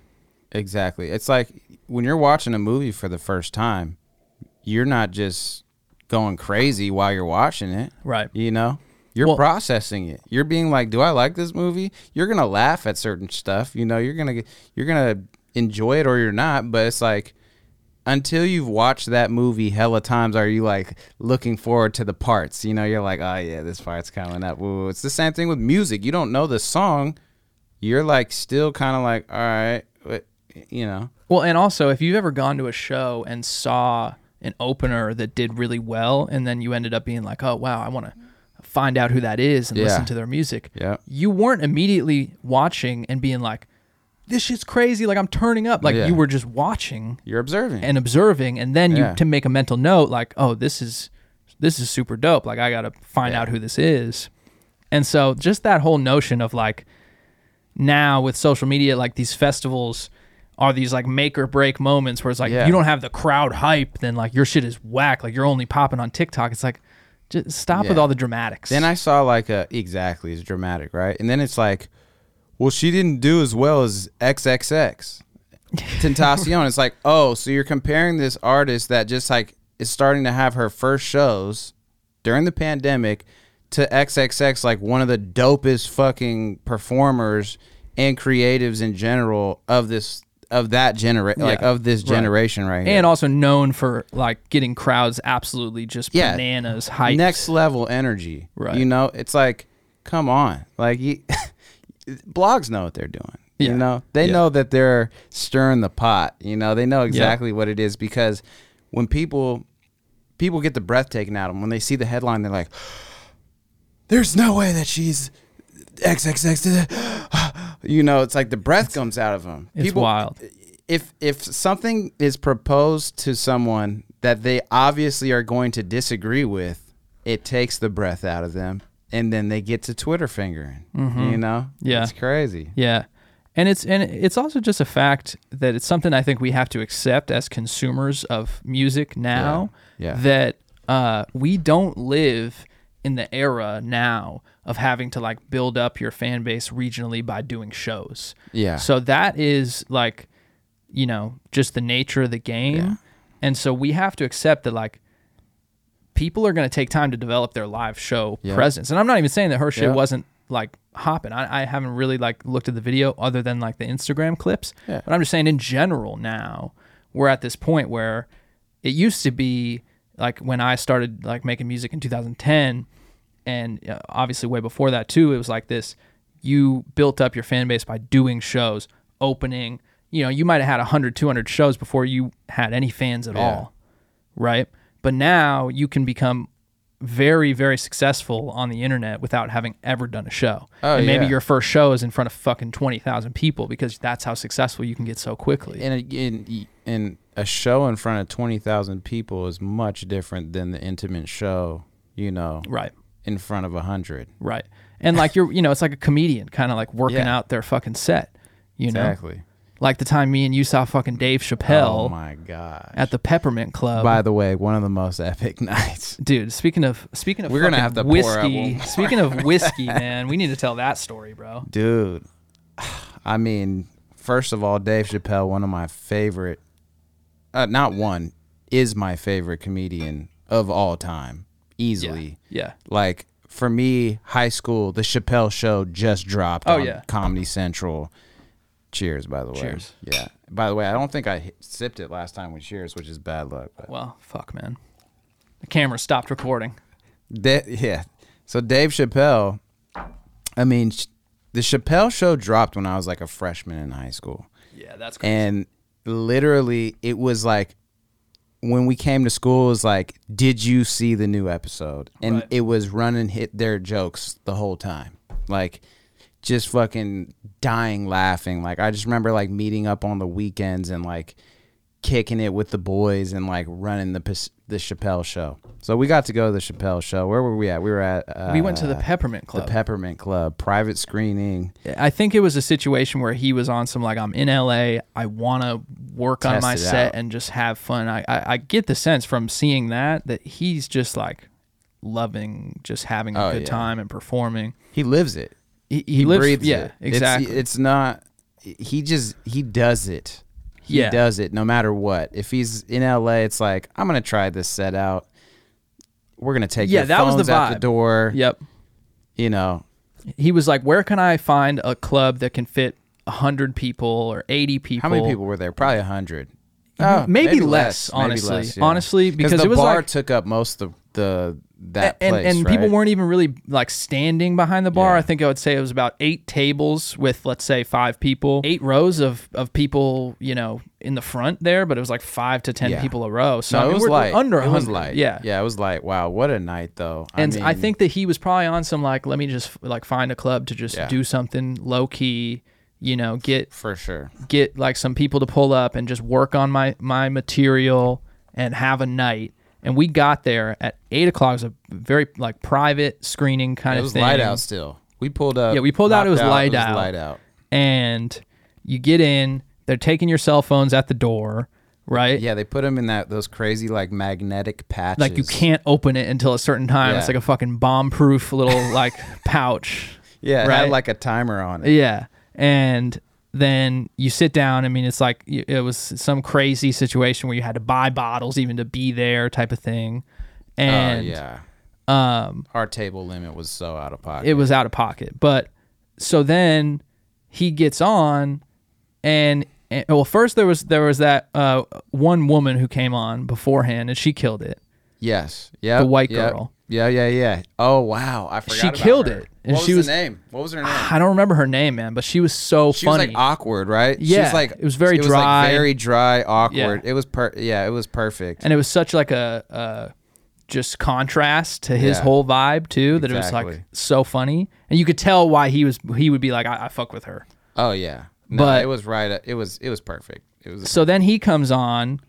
Speaker 2: Exactly. It's like when you're watching a movie for the first time, you're not just going crazy while you're watching it.
Speaker 1: Right.
Speaker 2: You know? You're
Speaker 1: Well-
Speaker 2: processing it. You're being like, "Do I like this movie?" You're going to laugh at certain stuff, you know, you're going to you're going to enjoy it or you're not, but it's like until you've watched that movie hella times are you like looking forward to the parts you know you're like oh yeah this part's coming up Ooh. it's the same thing with music you don't know the song you're like still kind of like all right you know
Speaker 1: Well, and also, if you've ever gone to a show and saw an opener that did really well, and then you ended up being like, oh, wow, I want to find out who that is and
Speaker 2: Yeah.
Speaker 1: listen to their music.
Speaker 2: Yeah.
Speaker 1: You weren't immediately watching and being like, this shit's crazy. Like, I'm turning up. Like,
Speaker 2: Yeah.
Speaker 1: you were just watching
Speaker 2: you're observing
Speaker 1: and observing. And then
Speaker 2: Yeah.
Speaker 1: you to make a mental note, like, oh, this is. This is super dope. Like I got to find out who this is. And so just that whole notion of like now with social media, like these festivals are these like make or break moments where it's like
Speaker 2: Yeah.
Speaker 1: you don't have the crowd hype, then like your shit is whack. Like you're only popping on TikTok. It's like just stop with all the dramatics.
Speaker 2: then i saw like a exactly it's dramatic right and then it's like well she didn't do as well as xxx tentacion it's like oh so you're comparing this artist that just like is starting to have her first shows during the pandemic to xxx like one of the dopest fucking performers and creatives in general of this of that generation like
Speaker 1: Yeah.
Speaker 2: of this generation right, here
Speaker 1: and also known for like getting crowds absolutely just
Speaker 2: Yeah.
Speaker 1: bananas hype.
Speaker 2: next level energy.
Speaker 1: Right.
Speaker 2: You know, it's like, come on, like you, blogs know what they're doing.
Speaker 1: Yeah.
Speaker 2: You know, they
Speaker 1: Yeah.
Speaker 2: know that they're stirring the pot. You know, they know exactly what it is because when people people get the breath taken out of them when they see the headline. They're like, "There's no way that she's XXX." You know, it's like the breath comes out of them.
Speaker 1: It's wild.
Speaker 2: If if something is proposed to someone that they obviously are going to disagree with, it takes the breath out of them, and then they get to Twitter fingering. You know,
Speaker 1: Mm-hmm. Yeah.
Speaker 2: it's crazy.
Speaker 1: Yeah. And it's and it's also just a fact that it's something I think we have to accept as consumers of music now
Speaker 2: Yeah. Yeah.
Speaker 1: that uh, we don't live in the era now of having to like build up your fan base regionally by doing shows.
Speaker 2: Yeah.
Speaker 1: So that is like, you know, just the nature of the game.
Speaker 2: Yeah.
Speaker 1: And so we have to accept that like people are going to take time to develop their live show
Speaker 2: Yeah.
Speaker 1: presence. And I'm not even saying that her shit
Speaker 2: Yeah.
Speaker 1: wasn't like hopping. I, I haven't really like looked at the video other than like the Instagram clips.
Speaker 2: Yeah.
Speaker 1: But I'm just saying in general now we're at this point where it used to be like when I started like making music in 2010 and uh, obviously way before that too it was like this you built up your fan base by doing shows opening you know you might have had 100 200 shows before you had any fans at
Speaker 2: Yeah.
Speaker 1: all right? But now you can become very very successful on the internet without having ever done a show.
Speaker 2: Oh,
Speaker 1: and maybe
Speaker 2: yeah.
Speaker 1: your first show is in front of fucking 20,000 people because that's how successful you can get so quickly.
Speaker 2: And a, in, in a show in front of 20,000 people is much different than the intimate show, you know,
Speaker 1: right
Speaker 2: in front of a 100.
Speaker 1: right and like you're you know it's like a comedian kind of like working
Speaker 2: Yeah.
Speaker 1: out their fucking set you know
Speaker 2: Exactly.
Speaker 1: like the time me and you saw fucking Dave Chappelle
Speaker 2: Oh my god.
Speaker 1: at the Peppermint Club.
Speaker 2: By the way, one of the most epic nights.
Speaker 1: Dude, speaking of speaking of
Speaker 2: We're gonna
Speaker 1: fucking
Speaker 2: have to pour up
Speaker 1: whiskey.
Speaker 2: one.
Speaker 1: Speaking of whiskey, man, we need to tell that story, bro.
Speaker 2: Dude. I mean, first of all, Dave Chappelle, one of my favorite uh, not one, is my favorite comedian of all time. Easily.
Speaker 1: Yeah.
Speaker 2: like for me, high school, the Chappelle show just dropped
Speaker 1: Oh,
Speaker 2: on
Speaker 1: yeah.
Speaker 2: Comedy Central. Cheers, by the way.
Speaker 1: Cheers.
Speaker 2: Yeah. By the way, I don't think I sipped it last time with cheers, which is bad luck. But
Speaker 1: Well, fuck, man. The camera stopped recording.
Speaker 2: Da- yeah. So Dave Chappelle, I mean, sh- the Chappelle show dropped when I was like a freshman in high school.
Speaker 1: Yeah, that's crazy.
Speaker 2: And literally, it was like when we came to school, it was like, did you see the new episode? And
Speaker 1: Right.
Speaker 2: it was running hit their jokes the whole time. Like, just fucking dying laughing. Like, I just remember like meeting up on the weekends and like kicking it with the boys and like running the the Chappelle show. So we got to go to the Chappelle show. Where were we at? We were at uh,
Speaker 1: we went to the Peppermint Club.
Speaker 2: the Peppermint Club private screening.
Speaker 1: I think it was a situation where he was on some like I'm in LA. I want to work on my set
Speaker 2: out.
Speaker 1: and just have fun. I, I I get the sense from seeing that that he's just like loving just having a
Speaker 2: Oh,
Speaker 1: good
Speaker 2: yeah.
Speaker 1: time and performing.
Speaker 2: He lives it.
Speaker 1: He, he, lives,
Speaker 2: breathes
Speaker 1: yeah,
Speaker 2: it. It's-
Speaker 1: exactly.
Speaker 2: It's, not. He just he does it. He
Speaker 1: Yeah.
Speaker 2: does it no matter what. If he's in LA, it's like I'm gonna try this set out. We're gonna take
Speaker 1: Yeah,
Speaker 2: your
Speaker 1: that was the
Speaker 2: phones out the door.
Speaker 1: yep.
Speaker 2: You know,
Speaker 1: He was like, "Where can I find a club that can fit hundred people or eighty people?"
Speaker 2: how many people were there? Probably a hundred.
Speaker 1: Oh, maybe less, honestly. Honestly, because
Speaker 2: the
Speaker 1: it was
Speaker 2: bar
Speaker 1: like-
Speaker 2: took up most of the that
Speaker 1: and,
Speaker 2: place,
Speaker 1: and people
Speaker 2: right?
Speaker 1: weren't even really like standing behind the bar.
Speaker 2: Yeah.
Speaker 1: I think I would say it was about eight tables with let's say five people, eight rows of of people, you know, in the front there, but it was like five to ten
Speaker 2: Yeah.
Speaker 1: people a row. So
Speaker 2: No,
Speaker 1: I mean,
Speaker 2: it was
Speaker 1: we're- we're
Speaker 2: light.
Speaker 1: under
Speaker 2: It was light.
Speaker 1: Yeah.
Speaker 2: yeah, it was light. Wow, what a night though.
Speaker 1: And I,
Speaker 2: mean,
Speaker 1: think that he was probably on some like, let me just like find a club to just
Speaker 2: Yeah.
Speaker 1: do something low key, you know, get
Speaker 2: for sure.
Speaker 1: get like some people to pull up and just work on my my material and have a night. And we got there at eight o'clock. It was a very like private screening kind
Speaker 2: It
Speaker 1: of thing.
Speaker 2: It was light out still. We pulled up.
Speaker 1: Yeah, we pulled out, it was light
Speaker 2: it
Speaker 1: out.
Speaker 2: light out.
Speaker 1: And you get in, they're taking your cell phones at the door, right?
Speaker 2: Yeah, they put them in that those crazy like magnetic patches.
Speaker 1: Like you can't open it until a certain time. It's like a fucking bomb proof little like pouch.
Speaker 2: Yeah, it
Speaker 1: right?
Speaker 2: had like a timer on it.
Speaker 1: Yeah. And then you sit down. I mean, it's like it was some crazy situation where you had to buy bottles even to be there, type of thing. And
Speaker 2: oh yeah,
Speaker 1: um,
Speaker 2: our table limit was so out of pocket.
Speaker 1: it was out of pocket. But so then he gets on, and, and well, first there was there was that uh, one woman who came on beforehand, and she killed it.
Speaker 2: yes, yeah,
Speaker 1: The white girl.
Speaker 2: Yeah, yeah, yeah. Oh wow, I forgot.
Speaker 1: She killed
Speaker 2: her.
Speaker 1: it, and
Speaker 2: What
Speaker 1: she
Speaker 2: was
Speaker 1: was-
Speaker 2: the name? What was her name?
Speaker 1: I don't remember her name, man, but she was so
Speaker 2: She
Speaker 1: funny.
Speaker 2: was like awkward, right? she
Speaker 1: Yeah,
Speaker 2: was like
Speaker 1: it was very
Speaker 2: it was
Speaker 1: dry.
Speaker 2: like very dry, awkward.
Speaker 1: Yeah.
Speaker 2: It was per. Yeah, it was perfect.
Speaker 1: and it was such like a, a just contrast to his
Speaker 2: Yeah.
Speaker 1: whole vibe too. That it was like so funny, and you could tell why he was he would be like, I, I fuck with her.
Speaker 2: Oh yeah. No,
Speaker 1: But-
Speaker 2: it was right. It was it was perfect. It was
Speaker 1: So then he comes on,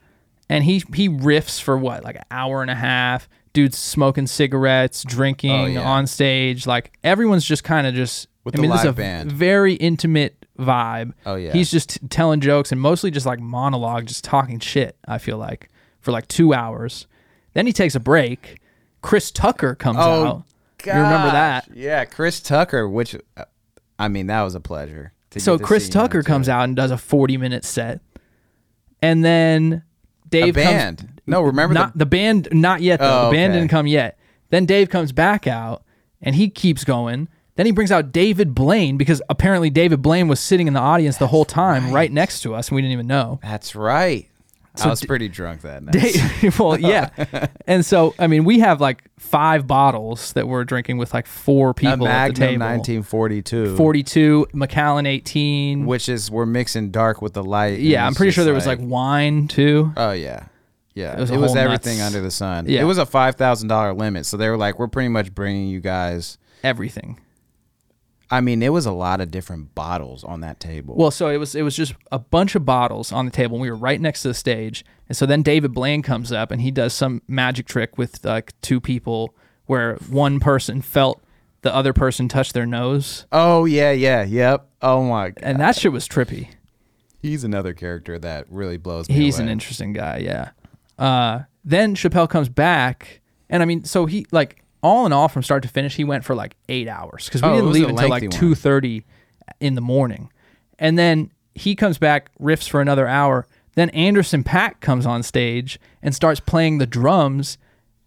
Speaker 1: and he he riffs for what like an hour and a half. Dude's smoking cigarettes, drinking
Speaker 2: Oh, yeah.
Speaker 1: on stage. Like everyone's just kind of just.
Speaker 2: With
Speaker 1: I mean, this is a
Speaker 2: band.
Speaker 1: very intimate vibe.
Speaker 2: Oh, yeah.
Speaker 1: He's just t- telling jokes and mostly just like monologue, just talking shit. I feel like for like two hours. Then he takes a break. Chris Tucker comes
Speaker 2: Oh,
Speaker 1: out. You remember that?
Speaker 2: Yeah, Chris Tucker, which uh, I mean, that was a pleasure. to
Speaker 1: So Chris Tucker comes out and does a 40 minute set. And then Dave
Speaker 2: A
Speaker 1: comes-
Speaker 2: band. no, remember
Speaker 1: not
Speaker 2: the
Speaker 1: the, band not yet though.
Speaker 2: Oh,
Speaker 1: the band
Speaker 2: okay.
Speaker 1: didn't come yet. Then Dave comes back out and he keeps going. Then he brings out David Blaine because apparently David Blaine was sitting in the audience the whole time right. next to us and we didn't even know.
Speaker 2: That's right.
Speaker 1: So
Speaker 2: I was pretty drunk that night.
Speaker 1: Well, yeah. And so I mean, we have like five bottles that we're drinking with like four
Speaker 2: a
Speaker 1: people at the
Speaker 2: Magnum
Speaker 1: table.
Speaker 2: 1942.
Speaker 1: 42, Macallan 18.
Speaker 2: which is we're mixing dark with the light.
Speaker 1: yeah, I'm pretty sure there was like wine too.
Speaker 2: Oh yeah, yeah.
Speaker 1: It was
Speaker 2: It was, everything
Speaker 1: nuts-
Speaker 2: under the sun.
Speaker 1: Yeah.
Speaker 2: It was a five thousand dollar limit, so they were like, "We're pretty much bringing you guys."
Speaker 1: Everything.
Speaker 2: I mean, it was a lot of different bottles on that table.
Speaker 1: Well, so it was it was just a bunch of bottles on the table. and We were right next to the stage, and so then David Blaine comes up and he does some magic trick with like two people where one person felt the other person touch their nose,
Speaker 2: oh yeah, yeah, yep. Oh my, God.
Speaker 1: and that shit was trippy.
Speaker 2: he's another character that really blows me.
Speaker 1: He's
Speaker 2: away.
Speaker 1: an interesting guy, yeah. Uh, then Chappelle comes back, and I mean, so he like all in all, from start to finish, he went for like eight hours because we
Speaker 2: Oh, it
Speaker 1: didn't
Speaker 2: was a
Speaker 1: leave until like
Speaker 2: lengthy one.
Speaker 1: two thirty in the morning, and then he comes back, riffs for another hour. Then Anderson .Paak comes on stage and starts playing the drums,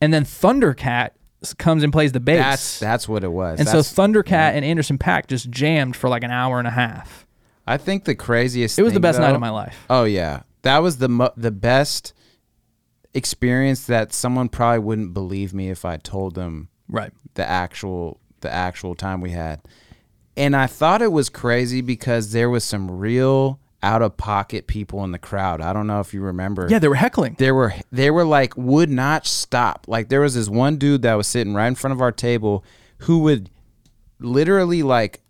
Speaker 1: and then Thundercat s- comes and plays the bass.
Speaker 2: That's that's what it was.
Speaker 1: and
Speaker 2: That's-
Speaker 1: so Thundercat and Anderson .Paak just jammed for like an hour and a half.
Speaker 2: I think the craziest.
Speaker 1: It was the
Speaker 2: thing,
Speaker 1: best night
Speaker 2: though-
Speaker 1: of my life.
Speaker 2: Oh yeah, that was the mo- the best experience that someone probably wouldn't believe me if I told them
Speaker 1: Right.
Speaker 2: the actual the actual time we had. And I thought it was crazy because there was some real out of pocket people in the crowd. I don't know if you remember.
Speaker 1: Yeah, they were heckling.
Speaker 2: They were they were like would not stop. Like there was this one dude that was sitting right in front of our table who would literally like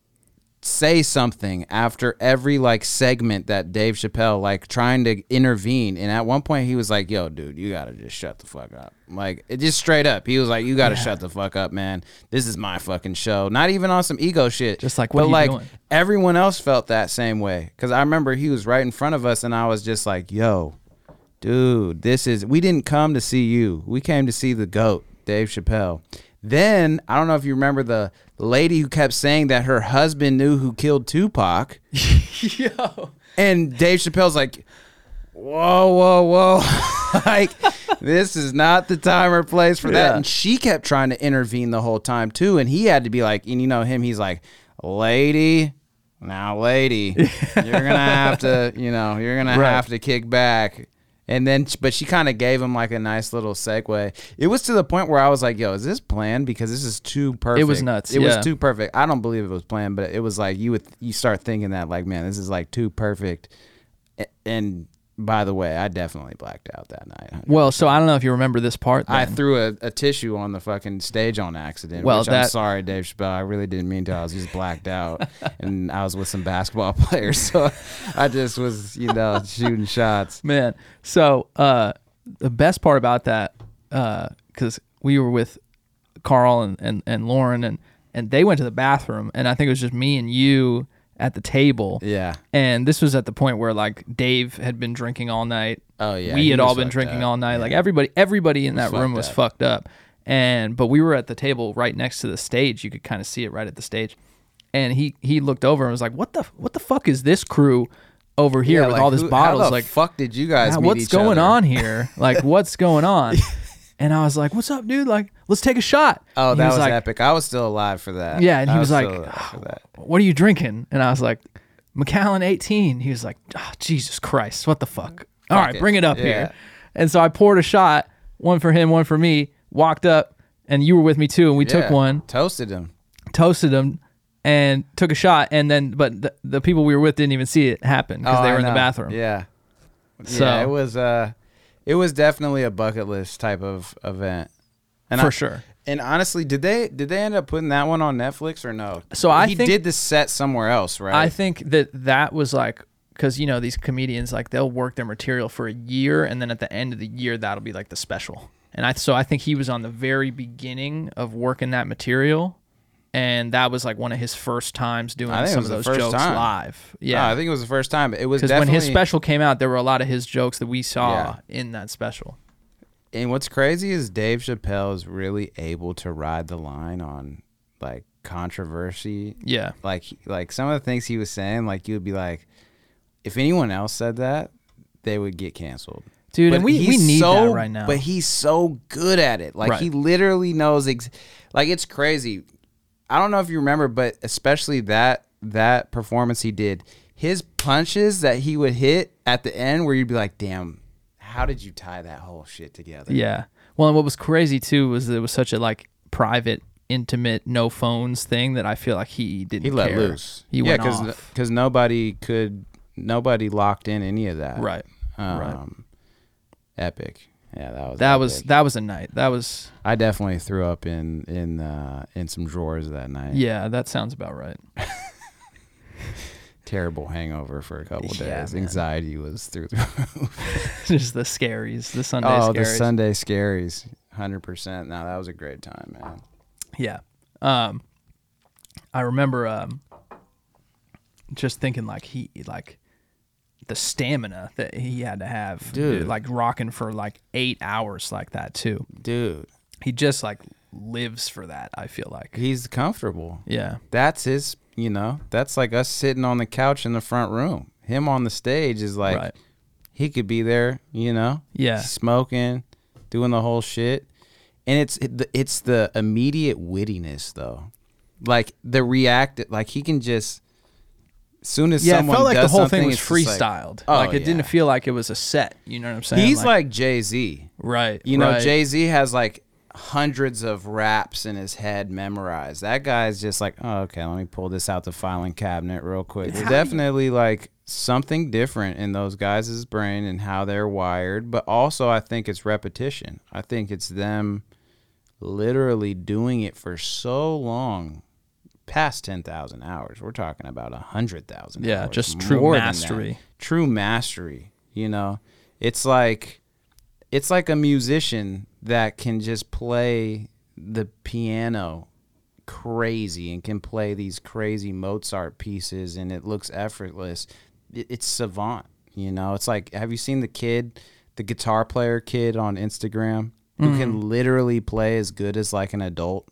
Speaker 2: say something after every like segment that Dave Chappelle like trying to intervene and at one point he was like yo dude you got to just shut the fuck up like it just straight up he was like you got to shut the fuck up man this is my fucking show not even on some ego shit
Speaker 1: Just like, what
Speaker 2: but like
Speaker 1: doing?
Speaker 2: everyone else felt that same way cuz I remember he was right in front of us and I was just like yo dude, this is we didn't come to see you. We came to see the goat, Dave Chappelle. Then I don't know if you remember the lady who kept saying that her husband knew who killed Tupac.
Speaker 1: Yo.
Speaker 2: And Dave Chappelle's like, whoa, whoa, whoa. like, this is not the time or place for that.
Speaker 1: Yeah.
Speaker 2: And she kept trying to intervene the whole time, too. And he had to be like, and you know him, he's like, lady, now, lady, you're going to have to, you know, you're going
Speaker 1: Right.
Speaker 2: to have to kick back. And then, but she kind of gave him like a nice little segue. It was to the point where I was like, "Yo, is this planned? Because this is too perfect."
Speaker 1: It was nuts,
Speaker 2: It
Speaker 1: yeah.
Speaker 2: was too perfect. I don't believe it was planned, but it was like you would you start thinking that like, man, this is like too perfect. And by the way, I definitely blacked out that night.
Speaker 1: Well, so I don't know if you remember this part.
Speaker 2: I threw a, a tissue on the fucking stage on accident.
Speaker 1: Well,
Speaker 2: which I'm
Speaker 1: that-
Speaker 2: sorry, Dave Chappelle. I really didn't mean to. I was just blacked out, and I was with some basketball players, so I just was, you know, shooting shots.
Speaker 1: man. So uh, the best part about that, because we were with Carl and, and, and Lauren, and and they went to the bathroom, and I think it was just me and you at the table.
Speaker 2: Yeah.
Speaker 1: And this was at the point where like Dave had been drinking all night.
Speaker 2: Oh yeah.
Speaker 1: we had all been drinking
Speaker 2: up.
Speaker 1: all night. Like everybody, everybody in that room was
Speaker 2: up.
Speaker 1: fucked up. And but we were at the table right next to the stage. You could kind of see it right at the stage. And he he looked over and was like, "What the what the fuck is this crew over here
Speaker 2: Yeah,
Speaker 1: with
Speaker 2: like,
Speaker 1: all this
Speaker 2: who-
Speaker 1: bottles? Like,
Speaker 2: fuck did you guys?
Speaker 1: "Yeah, what's going
Speaker 2: other?"
Speaker 1: on here? Like, what's going on?" And I was like, "What's up, dude? Like, let's take a shot."
Speaker 2: Oh, that
Speaker 1: he
Speaker 2: was,
Speaker 1: like,
Speaker 2: epic. I was still alive for that.
Speaker 1: Yeah, and he
Speaker 2: I
Speaker 1: was like,
Speaker 2: alive for that.
Speaker 1: "What are you drinking?" And I was like, "Macallan 18." He was like, oh, "Jesus Christ, what the fuck? All right,
Speaker 2: it.
Speaker 1: bring it up
Speaker 2: Yeah.
Speaker 1: here." And so I poured a shot, one for him, one for me. Walked up, and you were with me too, and we took one,
Speaker 2: Toasted him.
Speaker 1: toasted him, and took a shot. And then, but the, the people we were with didn't even see it happen because
Speaker 2: Oh,
Speaker 1: they were in the bathroom.
Speaker 2: Yeah.
Speaker 1: So-
Speaker 2: yeah, it was uh, it was definitely a bucket list type of event. And
Speaker 1: for
Speaker 2: I-
Speaker 1: sure.
Speaker 2: And honestly, did they did they end up putting that one on Netflix or no?
Speaker 1: So I
Speaker 2: he
Speaker 1: think-
Speaker 2: did the set somewhere else, right?
Speaker 1: I think that that was like because you know these comedians like they'll work their material for a year and then at the end of the year that'll be like the special. And I so I think he was on the very beginning of working that material, and that was like one of his first times doing
Speaker 2: I think it
Speaker 1: some of those jokes
Speaker 2: time.
Speaker 1: live.
Speaker 2: yeah,
Speaker 1: Yeah,
Speaker 2: I think it was the first time. It was
Speaker 1: because when his special came out, there were a lot of his jokes that we saw
Speaker 2: Yeah.
Speaker 1: in that special.
Speaker 2: And what's crazy is Dave Chappelle is really able to ride the line on like controversy.
Speaker 1: Yeah,
Speaker 2: Like like some of the things he was saying, like you would be like, if anyone else said that, they would get canceled.
Speaker 1: dude, and we, we need
Speaker 2: so,
Speaker 1: that right now.
Speaker 2: But he's so good at it. Like he literally knows. Ex- like it's crazy. I don't know if you remember, but especially that that performance he did, his punches that he would hit at the end, where you'd be like, "Damn, how did you tie that whole shit together?"
Speaker 1: Yeah. Well, and what was crazy too was that it was such a like private, intimate, no phones thing that I feel like he didn't.
Speaker 2: he let
Speaker 1: care.
Speaker 2: loose.
Speaker 1: He
Speaker 2: yeah,
Speaker 1: went off.
Speaker 2: because nobody could, nobody locked in any of that.
Speaker 1: right.
Speaker 2: Um,
Speaker 1: right.
Speaker 2: Epic. Yeah, that was
Speaker 1: That was that was a night. That was
Speaker 2: I definitely threw up in in uh, in some drawers that night.
Speaker 1: yeah. That sounds about right.
Speaker 2: terrible hangover for a couple
Speaker 1: Yeah,
Speaker 2: days.
Speaker 1: man.
Speaker 2: Anxiety was through the roof.
Speaker 1: Just the scaries, the Sunday scaries.
Speaker 2: oh,
Speaker 1: scaries.
Speaker 2: the Sunday scaries, hundred percent. Now that was a great time, man.
Speaker 1: Yeah. Um, I remember um, just thinking like he like the stamina that he had to have,
Speaker 2: Dude.
Speaker 1: like rocking for like eight hours like that too.
Speaker 2: Dude,
Speaker 1: He just like lives for that. I feel like.
Speaker 2: he's comfortable.
Speaker 1: Yeah.
Speaker 2: That's his. You know, that's like us sitting on the couch in the front room. Him on the stage is like
Speaker 1: right.
Speaker 2: he could be there. You know,
Speaker 1: Yeah.
Speaker 2: smoking, doing the whole shit, and it's it, it's the immediate wittiness though, like the react. Like he can just. Soon as
Speaker 1: Yeah, it felt like the whole thing was
Speaker 2: just like-
Speaker 1: freestyled.
Speaker 2: Oh,
Speaker 1: like it
Speaker 2: yeah.
Speaker 1: didn't feel like it was a set. You know what I'm saying?
Speaker 2: He's like Jay Z.
Speaker 1: right.
Speaker 2: You know,
Speaker 1: right.
Speaker 2: Jay Z has like hundreds of raps in his head memorized. That guy's just like, oh, okay, let me pull this out the filing cabinet real quick. There's definitely like something different in those guys' brain and how they're wired. But also, I think it's repetition. I think it's them literally doing it for so long. Past ten thousand hours, we're talking about a hundred thousand.
Speaker 1: Yeah,
Speaker 2: hours,
Speaker 1: just true
Speaker 2: more than that.
Speaker 1: mastery.
Speaker 2: true mastery you know? It's like it's like a musician that can just play the piano crazy and can play these crazy mozart pieces and it looks effortless. It's savant you know? It's like have you seen the kid the guitar player kid on instagram? Who can mm-hmm. literally play as good as like an adult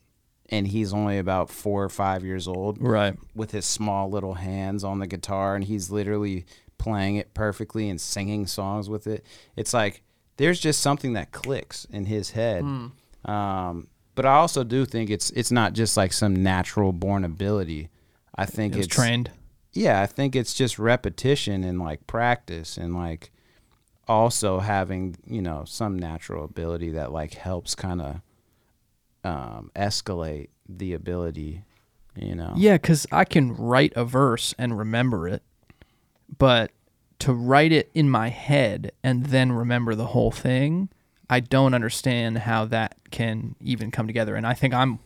Speaker 2: and he's only about four or five years old
Speaker 1: Right.
Speaker 2: with his small little hands on the guitar and he's literally playing it perfectly and singing songs with it. It's like there's just something that clicks in his head.
Speaker 1: Hmm.
Speaker 2: Um, but I also do think it's it's not just like some natural born ability. I think
Speaker 1: It
Speaker 2: it's
Speaker 1: trained.
Speaker 2: yeah, I think it's just repetition and like practice and like also having, you know, some natural ability that like helps kind of um, escalate the ability, you know.
Speaker 1: Yeah, because I can write a verse and remember it, but to write it in my head and then remember the whole thing, I don't understand how that can even come together. And I think I'm,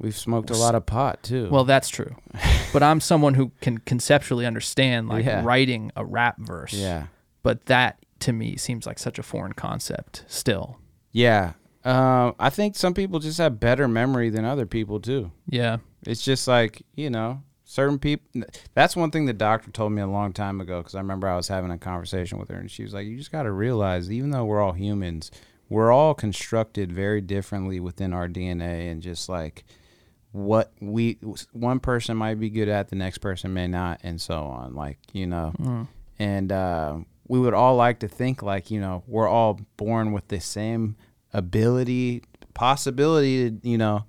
Speaker 2: We've smoked a lot of pot too.
Speaker 1: well, that's true. but I'm someone who can conceptually understand like
Speaker 2: Yeah.
Speaker 1: writing a rap verse.
Speaker 2: yeah,
Speaker 1: But that to me seems like such a foreign concept still.
Speaker 2: yeah. Um, I think some people just have better memory than other people too.
Speaker 1: Yeah.
Speaker 2: It's just like you know, certain people. That's one thing the doctor told me a long time ago because I remember I was having a conversation with her and she was like, "You just got to realize, even though we're all humans, we're all constructed very differently within our DNA, and just like." what we one person might be good at the next person may not and so on like you know and uh, we would all like to think like you know we're all born with the same ability possibility to you know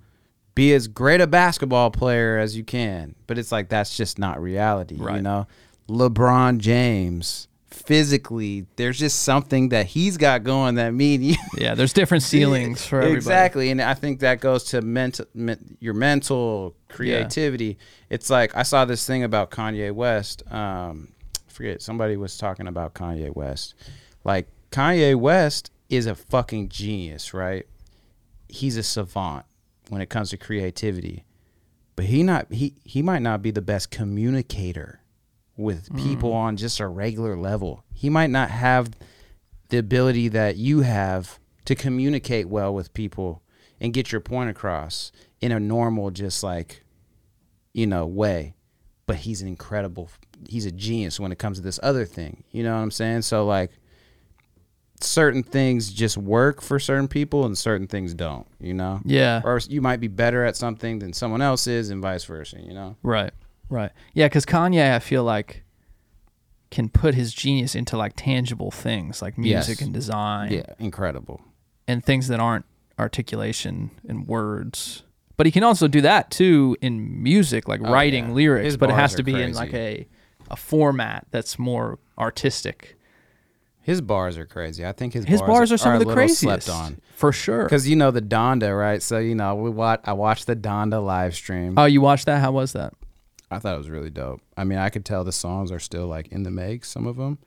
Speaker 2: be as great a basketball player as you can but it's like that's just not reality you know lebron james physically there's just something that he's got going that mean you
Speaker 1: Yeah. There's different ceilings for everybody.
Speaker 2: Exactly, and I think that goes to mental, men, your mental creativity. It's like I saw this thing about Kanye West. Um, I forget somebody was talking about Kanye West. Like Kanye West is a fucking genius, right? he's a savant when it comes to creativity, but he not he he might not be the best communicator with mm-hmm. people on just a regular level. He might not have the ability that you have to communicate well with people and get your point across in a normal just like you know way but he's an incredible he's a genius when it comes to this other thing you know what i'm saying so like certain things just work for certain people and certain things don't you know
Speaker 1: Yeah.
Speaker 2: or you might be better at something than someone else is and vice versa you know
Speaker 1: Right. Right. Yeah, because Kanye, I feel like, can put his genius into like tangible things like music
Speaker 2: Yes.
Speaker 1: and design
Speaker 2: yeah incredible
Speaker 1: and things that aren't articulation and words. But he can also do that too in music, like writing
Speaker 2: Oh, yeah.
Speaker 1: lyrics.
Speaker 2: His
Speaker 1: but it has to be in like a a format that's more artistic.
Speaker 2: His bars are crazy i think his,
Speaker 1: His bars are some
Speaker 2: a
Speaker 1: of the craziest,
Speaker 2: slept on
Speaker 1: for sure.
Speaker 2: because you know the donda right so you know we watch i watched the donda live stream
Speaker 1: Oh, you watched that? How was that?
Speaker 2: i thought it was really dope i mean i could tell the songs are still like in the make some of them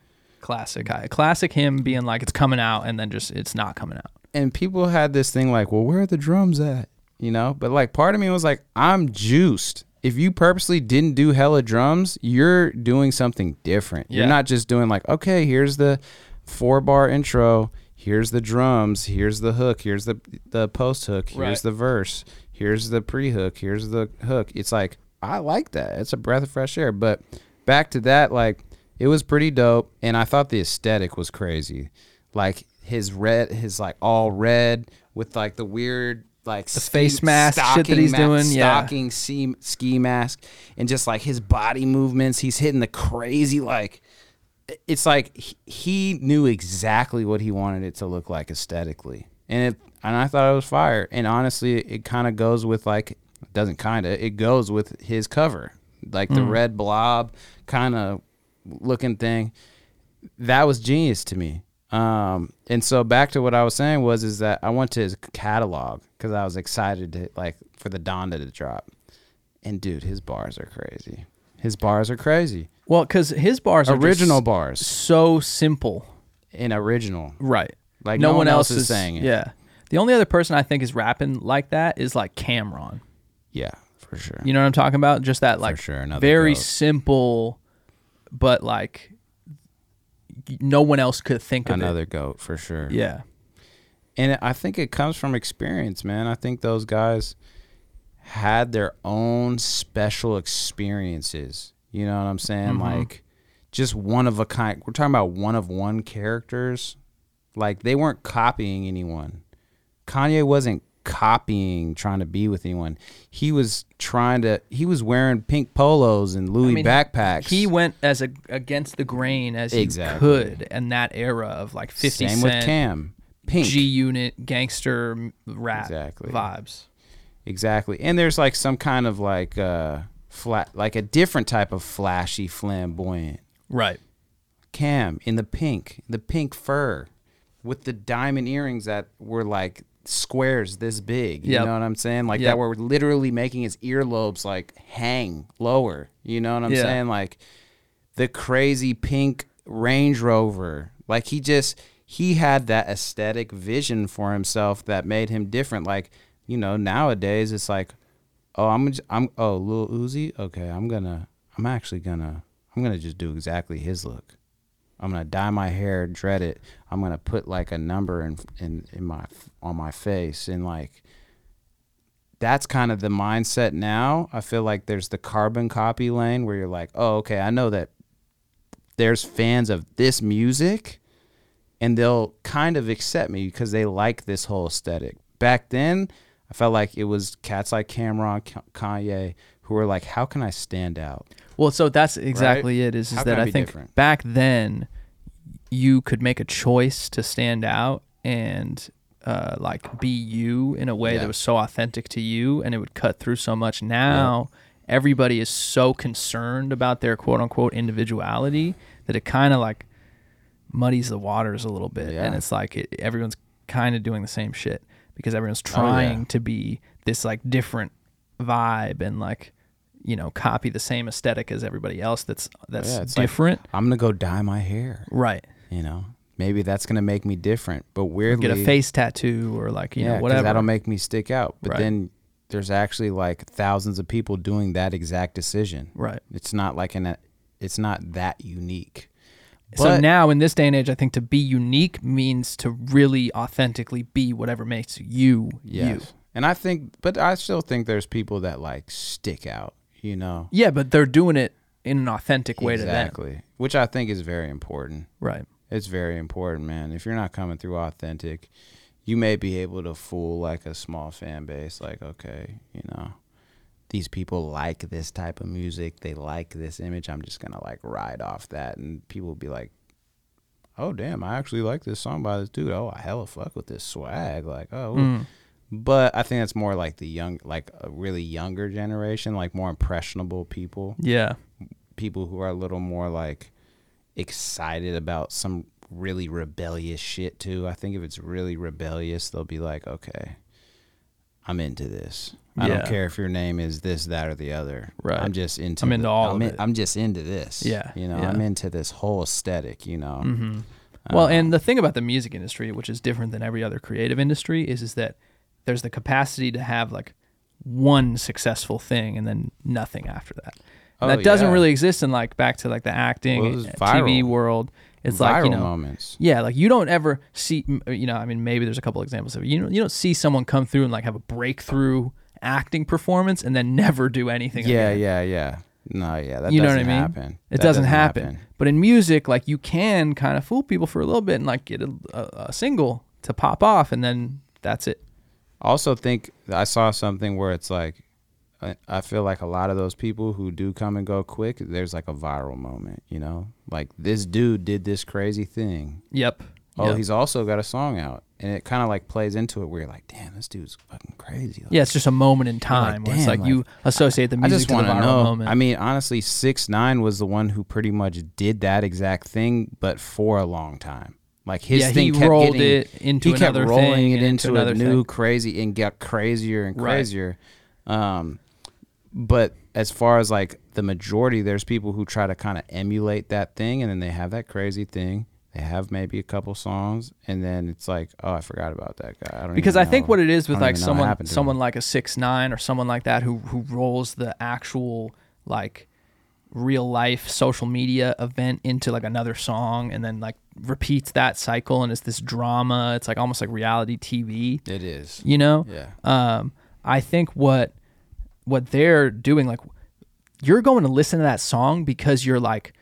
Speaker 1: Classic. Classic. Him being like it's coming out and then just it's not coming out.
Speaker 2: and people had this thing like, well, where are the drums at? You know, but like part of me was like, I'm juiced. If you purposely didn't do hella drums, you're doing something different.
Speaker 1: Yeah.
Speaker 2: You're not just doing like, okay, here's the four bar intro, here's the drums, here's the hook, here's the the post hook, here's
Speaker 1: Right.
Speaker 2: the verse, here's the pre hook, here's the hook. It's like I like that. It's a breath of fresh air. But back to that, like it was pretty dope, and I thought the aesthetic was crazy. Like his red, his like all red with like the weird like the
Speaker 1: face mask shit that he's doing, yeah.
Speaker 2: stocking ski, ski mask, and just like his body movements. He's hitting the crazy like. It's like he- he knew exactly what he wanted it to look like aesthetically, and it, and I thought it was fire. And honestly, it kind of goes with like doesn't kind of it goes with his cover, like the mm. red blob kind of looking thing that was genius to me. Um, and so back to what I was saying was is that I went to his catalog because I was excited to like for the Donda to drop. And dude, his bars are crazy. His bars are crazy.
Speaker 1: Well, because his bars are
Speaker 2: original bars
Speaker 1: so simple.
Speaker 2: and original.
Speaker 1: Right.
Speaker 2: Like
Speaker 1: no,
Speaker 2: no
Speaker 1: one else
Speaker 2: else is
Speaker 1: is
Speaker 2: saying it.
Speaker 1: Yeah. The only other person I think is rapping like that is like Cam'ron.
Speaker 2: Yeah, for sure.
Speaker 1: You know what I'm talking about? Just that like
Speaker 2: sure,
Speaker 1: very simple, but like no one else could think of
Speaker 2: Another goat for sure.
Speaker 1: Yeah.
Speaker 2: And I think it comes from experience, man. I think those guys had their own special experiences. You know what I'm saying? Mm-hmm. Like just one of a kind. We're talking about one of one characters. Like they weren't copying anyone. Kanye wasn't copying trying to be with anyone. He was trying to he was wearing pink polos and Louis
Speaker 1: I mean,
Speaker 2: backpacks.
Speaker 1: He went as a, against the grain as
Speaker 2: Exactly.
Speaker 1: he could in that era of like 50
Speaker 2: Same
Speaker 1: Cent,
Speaker 2: with Cam. Pink.
Speaker 1: G Unit, gangster rap
Speaker 2: Exactly.
Speaker 1: vibes.
Speaker 2: Exactly. And there's like some kind of like uh flat like a different type of flashy flamboyant.
Speaker 1: Right.
Speaker 2: Cam in the pink, the pink fur with the diamond earrings that were like squares this big. You
Speaker 1: Yep.
Speaker 2: know what I'm saying? Like
Speaker 1: Yep.
Speaker 2: that were literally making his earlobes like hang lower. You know what I'm
Speaker 1: Yeah.
Speaker 2: saying? Like the crazy pink Range Rover. Like he just he had that aesthetic vision for himself that made him different. Like you know nowadays it's like, oh I'm I'm oh Lil Uzi. Okay, I'm gonna I'm actually gonna I'm gonna just do exactly his look. I'm gonna dye my hair, dread it. I'm gonna put like a number in in in my on my face and like that's kind of the mindset now. I feel like there's the carbon copy lane where you're like, oh, okay, I know that there's fans of this music and they'll kind of accept me because they like this whole aesthetic. Back then, I felt like it was cats like Cam'ron, Kanye, who were like, how can I stand out?
Speaker 1: Well, so that's exactly it. Is, is
Speaker 2: How
Speaker 1: that
Speaker 2: I
Speaker 1: I think
Speaker 2: different?
Speaker 1: back then you could make a choice to stand out and uh, like be you in a way
Speaker 2: Yeah.
Speaker 1: that was so authentic to you, and it would cut through so much. Now everybody is so concerned about their quote unquote individuality that it kind of like muddies the waters a little bit, and it's like it, everyone's kind of doing the same shit because everyone's
Speaker 2: Oh, yeah.
Speaker 1: trying to be this like different vibe and like you know copy the same aesthetic as everybody else that's that's
Speaker 2: Oh, yeah, it's like-
Speaker 1: different
Speaker 2: I'm gonna go dye my hair.
Speaker 1: right
Speaker 2: You know, maybe that's gonna make me different. But weirdly,
Speaker 1: Get a face tattoo or like you
Speaker 2: yeah,
Speaker 1: know whatever.
Speaker 2: that'll make me stick out. But
Speaker 1: Right.
Speaker 2: then there's actually like thousands of people doing that exact decision.
Speaker 1: right.
Speaker 2: It's not like an it's not that unique.
Speaker 1: so
Speaker 2: But-
Speaker 1: now in this day and age, I think to be unique means to really authentically be whatever makes you you.
Speaker 2: Yes. And I think but I still think there's people that like stick out, you know.
Speaker 1: Yeah, but they're doing it in an authentic way to them.
Speaker 2: exactly. Which I think is very important.
Speaker 1: Right.
Speaker 2: It's very important, man. If you're not coming through authentic, you may be able to fool like a small fan base like okay, you know, these people like this type of music, they like this image. I'm just going to like ride off that and people will be like Oh damn! I actually like this song by this dude. Oh, I hella fuck with this swag. Like, oh,
Speaker 1: Mm.
Speaker 2: but I think that's more like the young, like a really younger generation, like more impressionable people,
Speaker 1: Yeah.
Speaker 2: people who are a little more like excited about some really rebellious shit too. I think if it's really rebellious, they'll be like, okay, I'm into this. I
Speaker 1: Yeah.
Speaker 2: don't care if your name is this, that, or the other.
Speaker 1: Right.
Speaker 2: I'm just into.
Speaker 1: I'm into
Speaker 2: the-
Speaker 1: all
Speaker 2: I'm
Speaker 1: of
Speaker 2: in-
Speaker 1: it.
Speaker 2: I'm just into this.
Speaker 1: Yeah,
Speaker 2: You know,
Speaker 1: yeah.
Speaker 2: I'm into this whole aesthetic. You know.
Speaker 1: hmm Well,
Speaker 2: Um,
Speaker 1: and the thing about the music industry, which is different than every other creative industry, is is that there's the capacity to have like one successful thing and then nothing after that.
Speaker 2: Oh,
Speaker 1: that doesn't
Speaker 2: yeah.
Speaker 1: really exist in like back to like the acting,
Speaker 2: Well,
Speaker 1: uh, TV
Speaker 2: viral.
Speaker 1: world. It's like you know,
Speaker 2: moments.
Speaker 1: yeah, like you don't ever see, you know, I mean, maybe there's a couple examples of it. You don't, you don't see someone come through and like have a breakthrough acting performance and then never do anything.
Speaker 2: Yeah,
Speaker 1: again.
Speaker 2: yeah, yeah. No, yeah, that
Speaker 1: You know what
Speaker 2: doesn't
Speaker 1: I mean?
Speaker 2: happen.
Speaker 1: It
Speaker 2: That
Speaker 1: doesn't, happen. But in music, like you can kind of fool people for a little bit and like get a, a, a single to pop off, and then that's it.
Speaker 2: also think I saw something where it's like I- I feel like a lot of those people who do come and go quick, there's like a viral moment, you know? Like this dude did this crazy thing.
Speaker 1: Yep.
Speaker 2: Oh,
Speaker 1: Yep.
Speaker 2: he's also got a song out. And it kind of like plays into it where you're like, damn, this dude's fucking crazy. Like,
Speaker 1: yeah, it's just a moment in
Speaker 2: like,
Speaker 1: time where it's
Speaker 2: damn,
Speaker 1: like, you associate the
Speaker 2: I
Speaker 1: music
Speaker 2: just
Speaker 1: to the viral
Speaker 2: know.
Speaker 1: moment.
Speaker 2: I mean, honestly, six nine was the one who pretty much did that exact thing, but for a long time. Like his
Speaker 1: yeah,
Speaker 2: thing
Speaker 1: he
Speaker 2: kept
Speaker 1: rolled
Speaker 2: getting,
Speaker 1: it into
Speaker 2: he kept rolling it into,
Speaker 1: another
Speaker 2: a new
Speaker 1: thing.
Speaker 2: crazy and got crazier and
Speaker 1: Right.
Speaker 2: crazier. Um, but as far as like the majority, there's people who try to kind of emulate that thing, and then they have that crazy thing. They have maybe a couple songs, and then it's like, oh, I forgot about that guy. I don't
Speaker 1: because I think
Speaker 2: know.
Speaker 1: what it is with like
Speaker 2: even know what
Speaker 1: someone someone like a six nine or someone like that who who rolls the actual like real life social media event into like another song and then like repeats that cycle and it's this drama it's like almost like reality TV
Speaker 2: it is.
Speaker 1: you know
Speaker 2: Yeah.
Speaker 1: um I think what what they're doing like you're going to listen to that song because you're like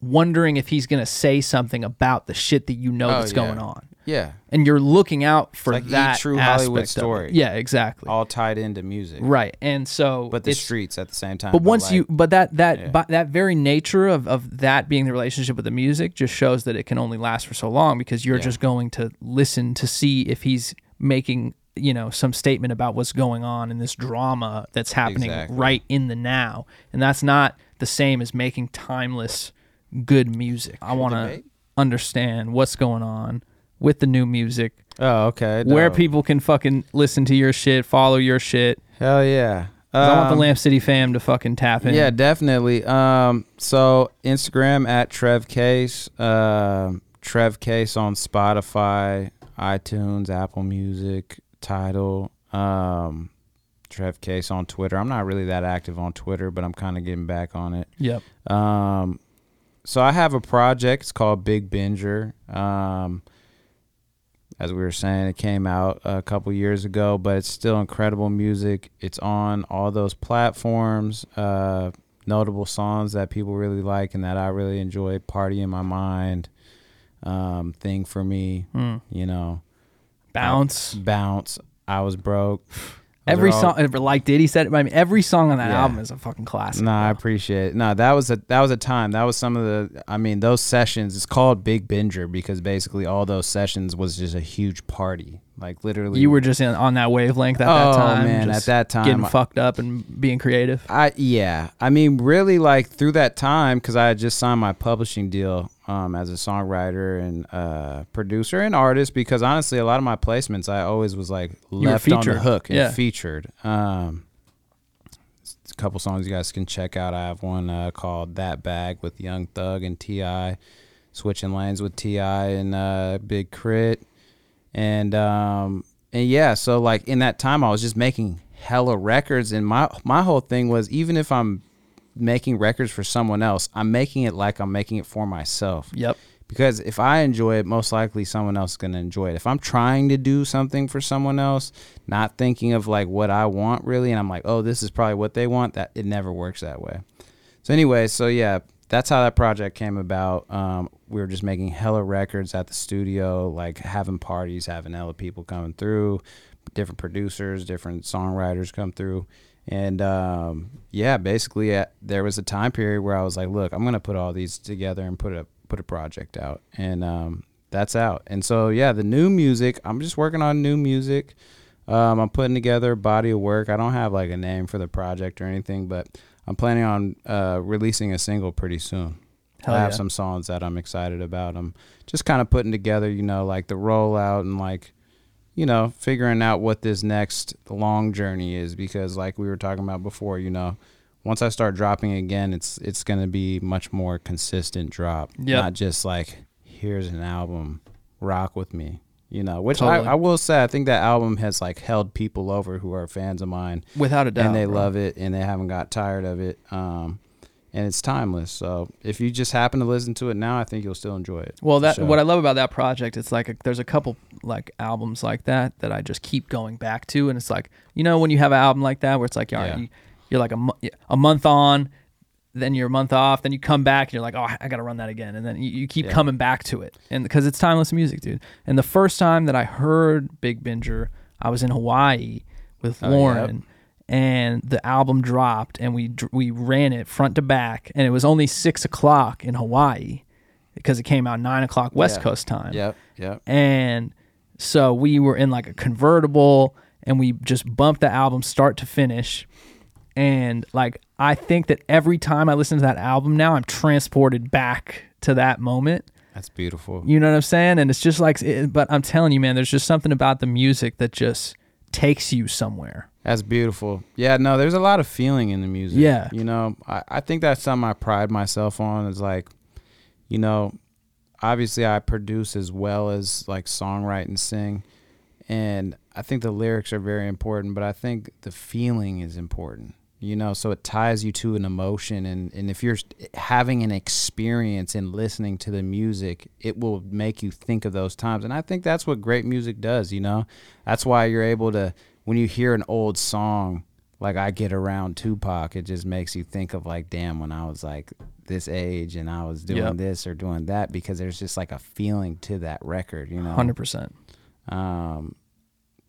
Speaker 1: wondering if he's going to say something about the shit that you know
Speaker 2: Oh,
Speaker 1: that's
Speaker 2: yeah.
Speaker 1: going on
Speaker 2: Yeah.
Speaker 1: and you're looking out for
Speaker 2: like
Speaker 1: that
Speaker 2: true Hollywood
Speaker 1: aspect of it.
Speaker 2: story.
Speaker 1: Yeah, exactly.
Speaker 2: All tied into music.
Speaker 1: right, and so
Speaker 2: But the streets at the same time.
Speaker 1: But once
Speaker 2: like,
Speaker 1: you, but that that
Speaker 2: Yeah.
Speaker 1: but that very nature of of that being the relationship with the music just shows that it can only last for so long because you're
Speaker 2: Yeah.
Speaker 1: just going to listen to see if he's making you know some statement about what's going on in this drama that's happening
Speaker 2: Exactly.
Speaker 1: right in the now, and that's not the same as making timeless good music. I want to understand what's going on with the new music
Speaker 2: Oh, okay.
Speaker 1: where
Speaker 2: dope.
Speaker 1: people can fucking listen to your shit, follow your shit.
Speaker 2: Hell yeah.
Speaker 1: 'Cause I want the
Speaker 2: Um,
Speaker 1: Lamp City fam to fucking tap in.
Speaker 2: Yeah, definitely. Um, so Instagram at Trev Case, um, Trev Case on Spotify, iTunes, Apple Music, Title. Um, Trev Case on Twitter. I'm not really that active on Twitter, but I'm kind of getting back on it.
Speaker 1: Yep.
Speaker 2: Um, so I have a project. It's called Big Binger. Um, as we were saying, it came out a couple years ago, but it's still incredible music. It's on all those platforms. Uh, notable songs that people really like and that I really enjoy. Party in my mind, um, thing for me.
Speaker 1: Mm.
Speaker 2: You know,
Speaker 1: Bounce.
Speaker 2: bounce. I was broke.
Speaker 1: Every
Speaker 2: all-
Speaker 1: song, like Diddy said, I mean, every song on that
Speaker 2: Yeah.
Speaker 1: album is a fucking classic.
Speaker 2: No, I appreciate it. No, that was a that was a time. That was some of the. I mean, those sessions. It's called Big Binger because basically all those sessions was just a huge party. Like literally,
Speaker 1: you were just in, on that wavelength at that
Speaker 2: Oh,
Speaker 1: time.
Speaker 2: man, at that time,
Speaker 1: getting
Speaker 2: I-
Speaker 1: fucked up and being creative.
Speaker 2: I yeah. I mean, really, like through that time, because I had just signed my publishing deal um, as a songwriter and uh, producer and artist. Because honestly, a lot of my placements, I always was like left on the hook and
Speaker 1: Yeah.
Speaker 2: featured. Um, a couple songs you guys can check out. I have one uh, called "That Bag" with Young Thug and Ti. switching lanes with T.I. and uh, Big K.R.I.T., and um, and yeah, so like in that time, I was just making hella records, and my my whole thing was even if I'm making records for someone else, I'm making it like I'm making it for myself.
Speaker 1: Yep.
Speaker 2: Because if I enjoy it, most likely someone else is going to enjoy it. If I'm trying to do something for someone else, not thinking of like what I want really, and I'm like, oh, this is probably what they want, that it never works that way. So anyway, so yeah, that's how that project came about. Um, we were just making hella records at the studio, like having parties, having hella people coming through, different producers, different songwriters come through. And um, yeah, basically, uh, there was a time period where I was like, "Look, I'm gonna put all these together and put a put a project out," and um, that's out. And so yeah, the new music, I'm just working on new music. Um, I'm putting together a body of work. I don't have like a name for the project or anything, but I'm planning on uh, releasing a single pretty soon.
Speaker 1: Hell
Speaker 2: I have
Speaker 1: yeah.
Speaker 2: some songs that I'm excited about. I'm just kind of putting together, you know, like the rollout and like, you know, figuring out what this next long journey is because, like we were talking about before, you know, once I start dropping again, it's it's gonna be much more consistent drop,
Speaker 1: Yep.
Speaker 2: not just like here's an album, rock with me. You know, which
Speaker 1: Totally.
Speaker 2: I, I will say, I think that album has like held people over who are fans of mine
Speaker 1: Without a doubt.
Speaker 2: and they
Speaker 1: bro.
Speaker 2: love it and they haven't got tired of it um and it's timeless so if you just happen to listen to it now i think you'll still enjoy it
Speaker 1: Well, that
Speaker 2: sure.
Speaker 1: what I love about that project, it's like a, there's a couple like albums like that that I just keep going back to, and it's like you know when you have an album like that where it's like all right,
Speaker 2: Yeah.
Speaker 1: you, you're like a mo- a month on, then you're a month off, then you come back and you're like oh I got to run that again, and then you, you keep
Speaker 2: Yeah.
Speaker 1: coming back to it, and because it's timeless music, dude. And the first time that I heard Big Binger, I was in Hawaii with
Speaker 2: Oh,
Speaker 1: Lauren. And the album dropped, and we we ran it front to back, and it was only six o'clock in Hawaii because it came out nine o'clock West
Speaker 2: Yeah.
Speaker 1: Coast time.
Speaker 2: yep yep
Speaker 1: And so we were in like a convertible and we just bumped the album start to finish. And like I think that every time I listen to that album now, I'm transported back to that moment.
Speaker 2: that's beautiful
Speaker 1: You know what I'm saying? And it's just like, it, but I'm telling you, man, there's just something about the music that just takes you somewhere.
Speaker 2: that's beautiful yeah no there's a lot of feeling in the music
Speaker 1: Yeah.
Speaker 2: you know i, I think that's something i pride myself on is like you know obviously i produce as well as like songwrite and sing and i think the lyrics are very important but i think the feeling is important you know? So it ties you to an emotion and, and if you're having an experience in listening to the music it will make you think of those times and i think that's what great music does you know? That's why you're able to when you hear an old song like i get around tupac it just makes you think of like damn when i was like this age and i was doing
Speaker 1: Yep.
Speaker 2: this or doing that because there's just like a feeling to that record you know
Speaker 1: 100%.
Speaker 2: um,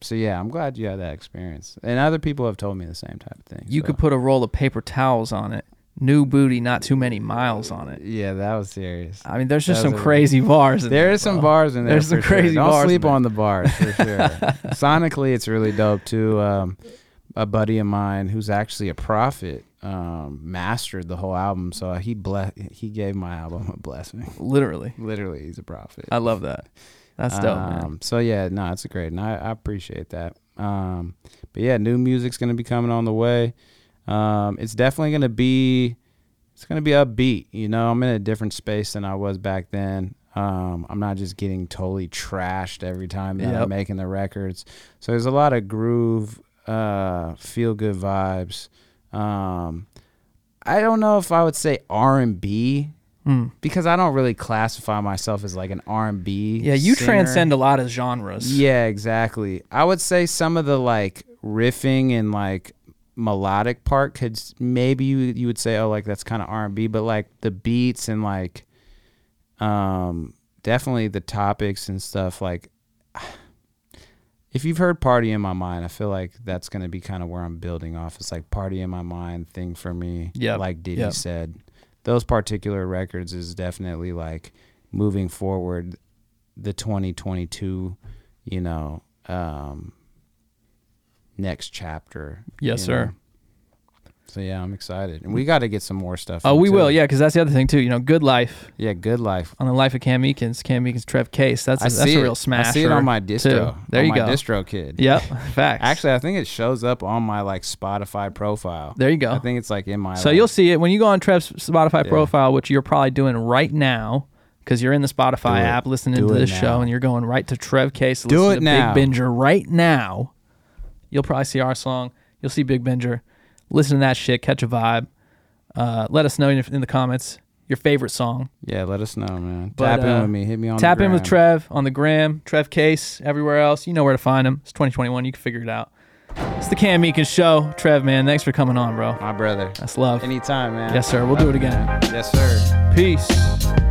Speaker 2: so yeah, I'm glad you had that experience, and other people have told me the same type of thing.
Speaker 1: You
Speaker 2: so.
Speaker 1: could put a roll of paper towels on it, new booty, not too many miles on it.
Speaker 2: yeah, that was serious.
Speaker 1: I mean, there's just some crazy bars.
Speaker 2: There
Speaker 1: there
Speaker 2: is some bars in there.
Speaker 1: There's some
Speaker 2: sure.
Speaker 1: crazy
Speaker 2: Don't
Speaker 1: bars in
Speaker 2: sleep on the bars for sure. Sonically, it's really dope too. Um, a buddy of mine who's actually a prophet um, mastered the whole album, so he ble- he gave my album a blessing.
Speaker 1: Literally.
Speaker 2: Literally, he's a prophet.
Speaker 1: I love that. That's dope, man.
Speaker 2: Um, so yeah, no, it's a great, and I, I appreciate that. Um, but yeah, new music's gonna be coming on the way. Um, it's definitely gonna be, it's gonna be upbeat. You know, I'm in a different space than I was back then. Um, I'm not just getting totally trashed every time that
Speaker 1: Yep.
Speaker 2: I'm making the records. So there's a lot of groove, uh, feel good vibes. Um, I don't know if I would say R and B
Speaker 1: Hmm.
Speaker 2: because I don't really classify myself as like an R and B.
Speaker 1: Yeah, you transcend a lot of genres.
Speaker 2: Yeah, exactly. I would say some of the like riffing and like melodic part could maybe you you would say oh like that's kind of R and B, but like the beats and like um definitely the topics and stuff like. If you've heard "Party in My Mind," I feel like that's gonna be kind of where I'm building off. It's like "Party in My Mind" thing for me.
Speaker 1: yeah
Speaker 2: like Diddy
Speaker 1: yep.
Speaker 2: said, those particular records is definitely like moving forward the 2022 you know um next chapter
Speaker 1: Yes, sir.
Speaker 2: know. So yeah i'm excited and we mm. got to get some more stuff
Speaker 1: Oh, we
Speaker 2: too.
Speaker 1: will. Yeah, because that's the other thing too. You know, Good Life
Speaker 2: yeah good life
Speaker 1: on the life of Cam Meekins. Cam Meekins, Trev Case. That's a,
Speaker 2: I
Speaker 1: that's a
Speaker 2: it.
Speaker 1: real smash.
Speaker 2: I see it on my distro.
Speaker 1: There
Speaker 2: on
Speaker 1: you
Speaker 2: my
Speaker 1: go.
Speaker 2: DistroKid.
Speaker 1: Yep. Facts.
Speaker 2: Actually, I think it shows up on my like Spotify profile.
Speaker 1: there you go.
Speaker 2: I think it's like in my.
Speaker 1: So
Speaker 2: like-
Speaker 1: you'll see it when you go on Trev's Spotify
Speaker 2: Yeah.
Speaker 1: profile, which you're probably doing right now. because you're in the Spotify app listening
Speaker 2: Do
Speaker 1: to this show and you're going right to Trev Case. to
Speaker 2: Do it
Speaker 1: to
Speaker 2: now.
Speaker 1: Big Binger right now. You'll probably see our song. You'll see Big Binger. Listen to that shit. Catch a vibe. Uh, let us know in, in the comments your favorite song.
Speaker 2: Yeah, let us know, man.
Speaker 1: But,
Speaker 2: Tap in
Speaker 1: uh,
Speaker 2: with me. Hit me on.
Speaker 1: Tap in with. Trev on the gram, Trev Case, everywhere else. You know where to find him. It's 2021. You can figure it out. It's the Cam Meekins show. Trev, man, thanks for coming on, bro.
Speaker 2: My brother.
Speaker 1: That's love.
Speaker 2: Anytime, man.
Speaker 1: Yes, sir. We'll
Speaker 2: Love
Speaker 1: do it again.
Speaker 2: man. Yes, sir.
Speaker 1: Peace.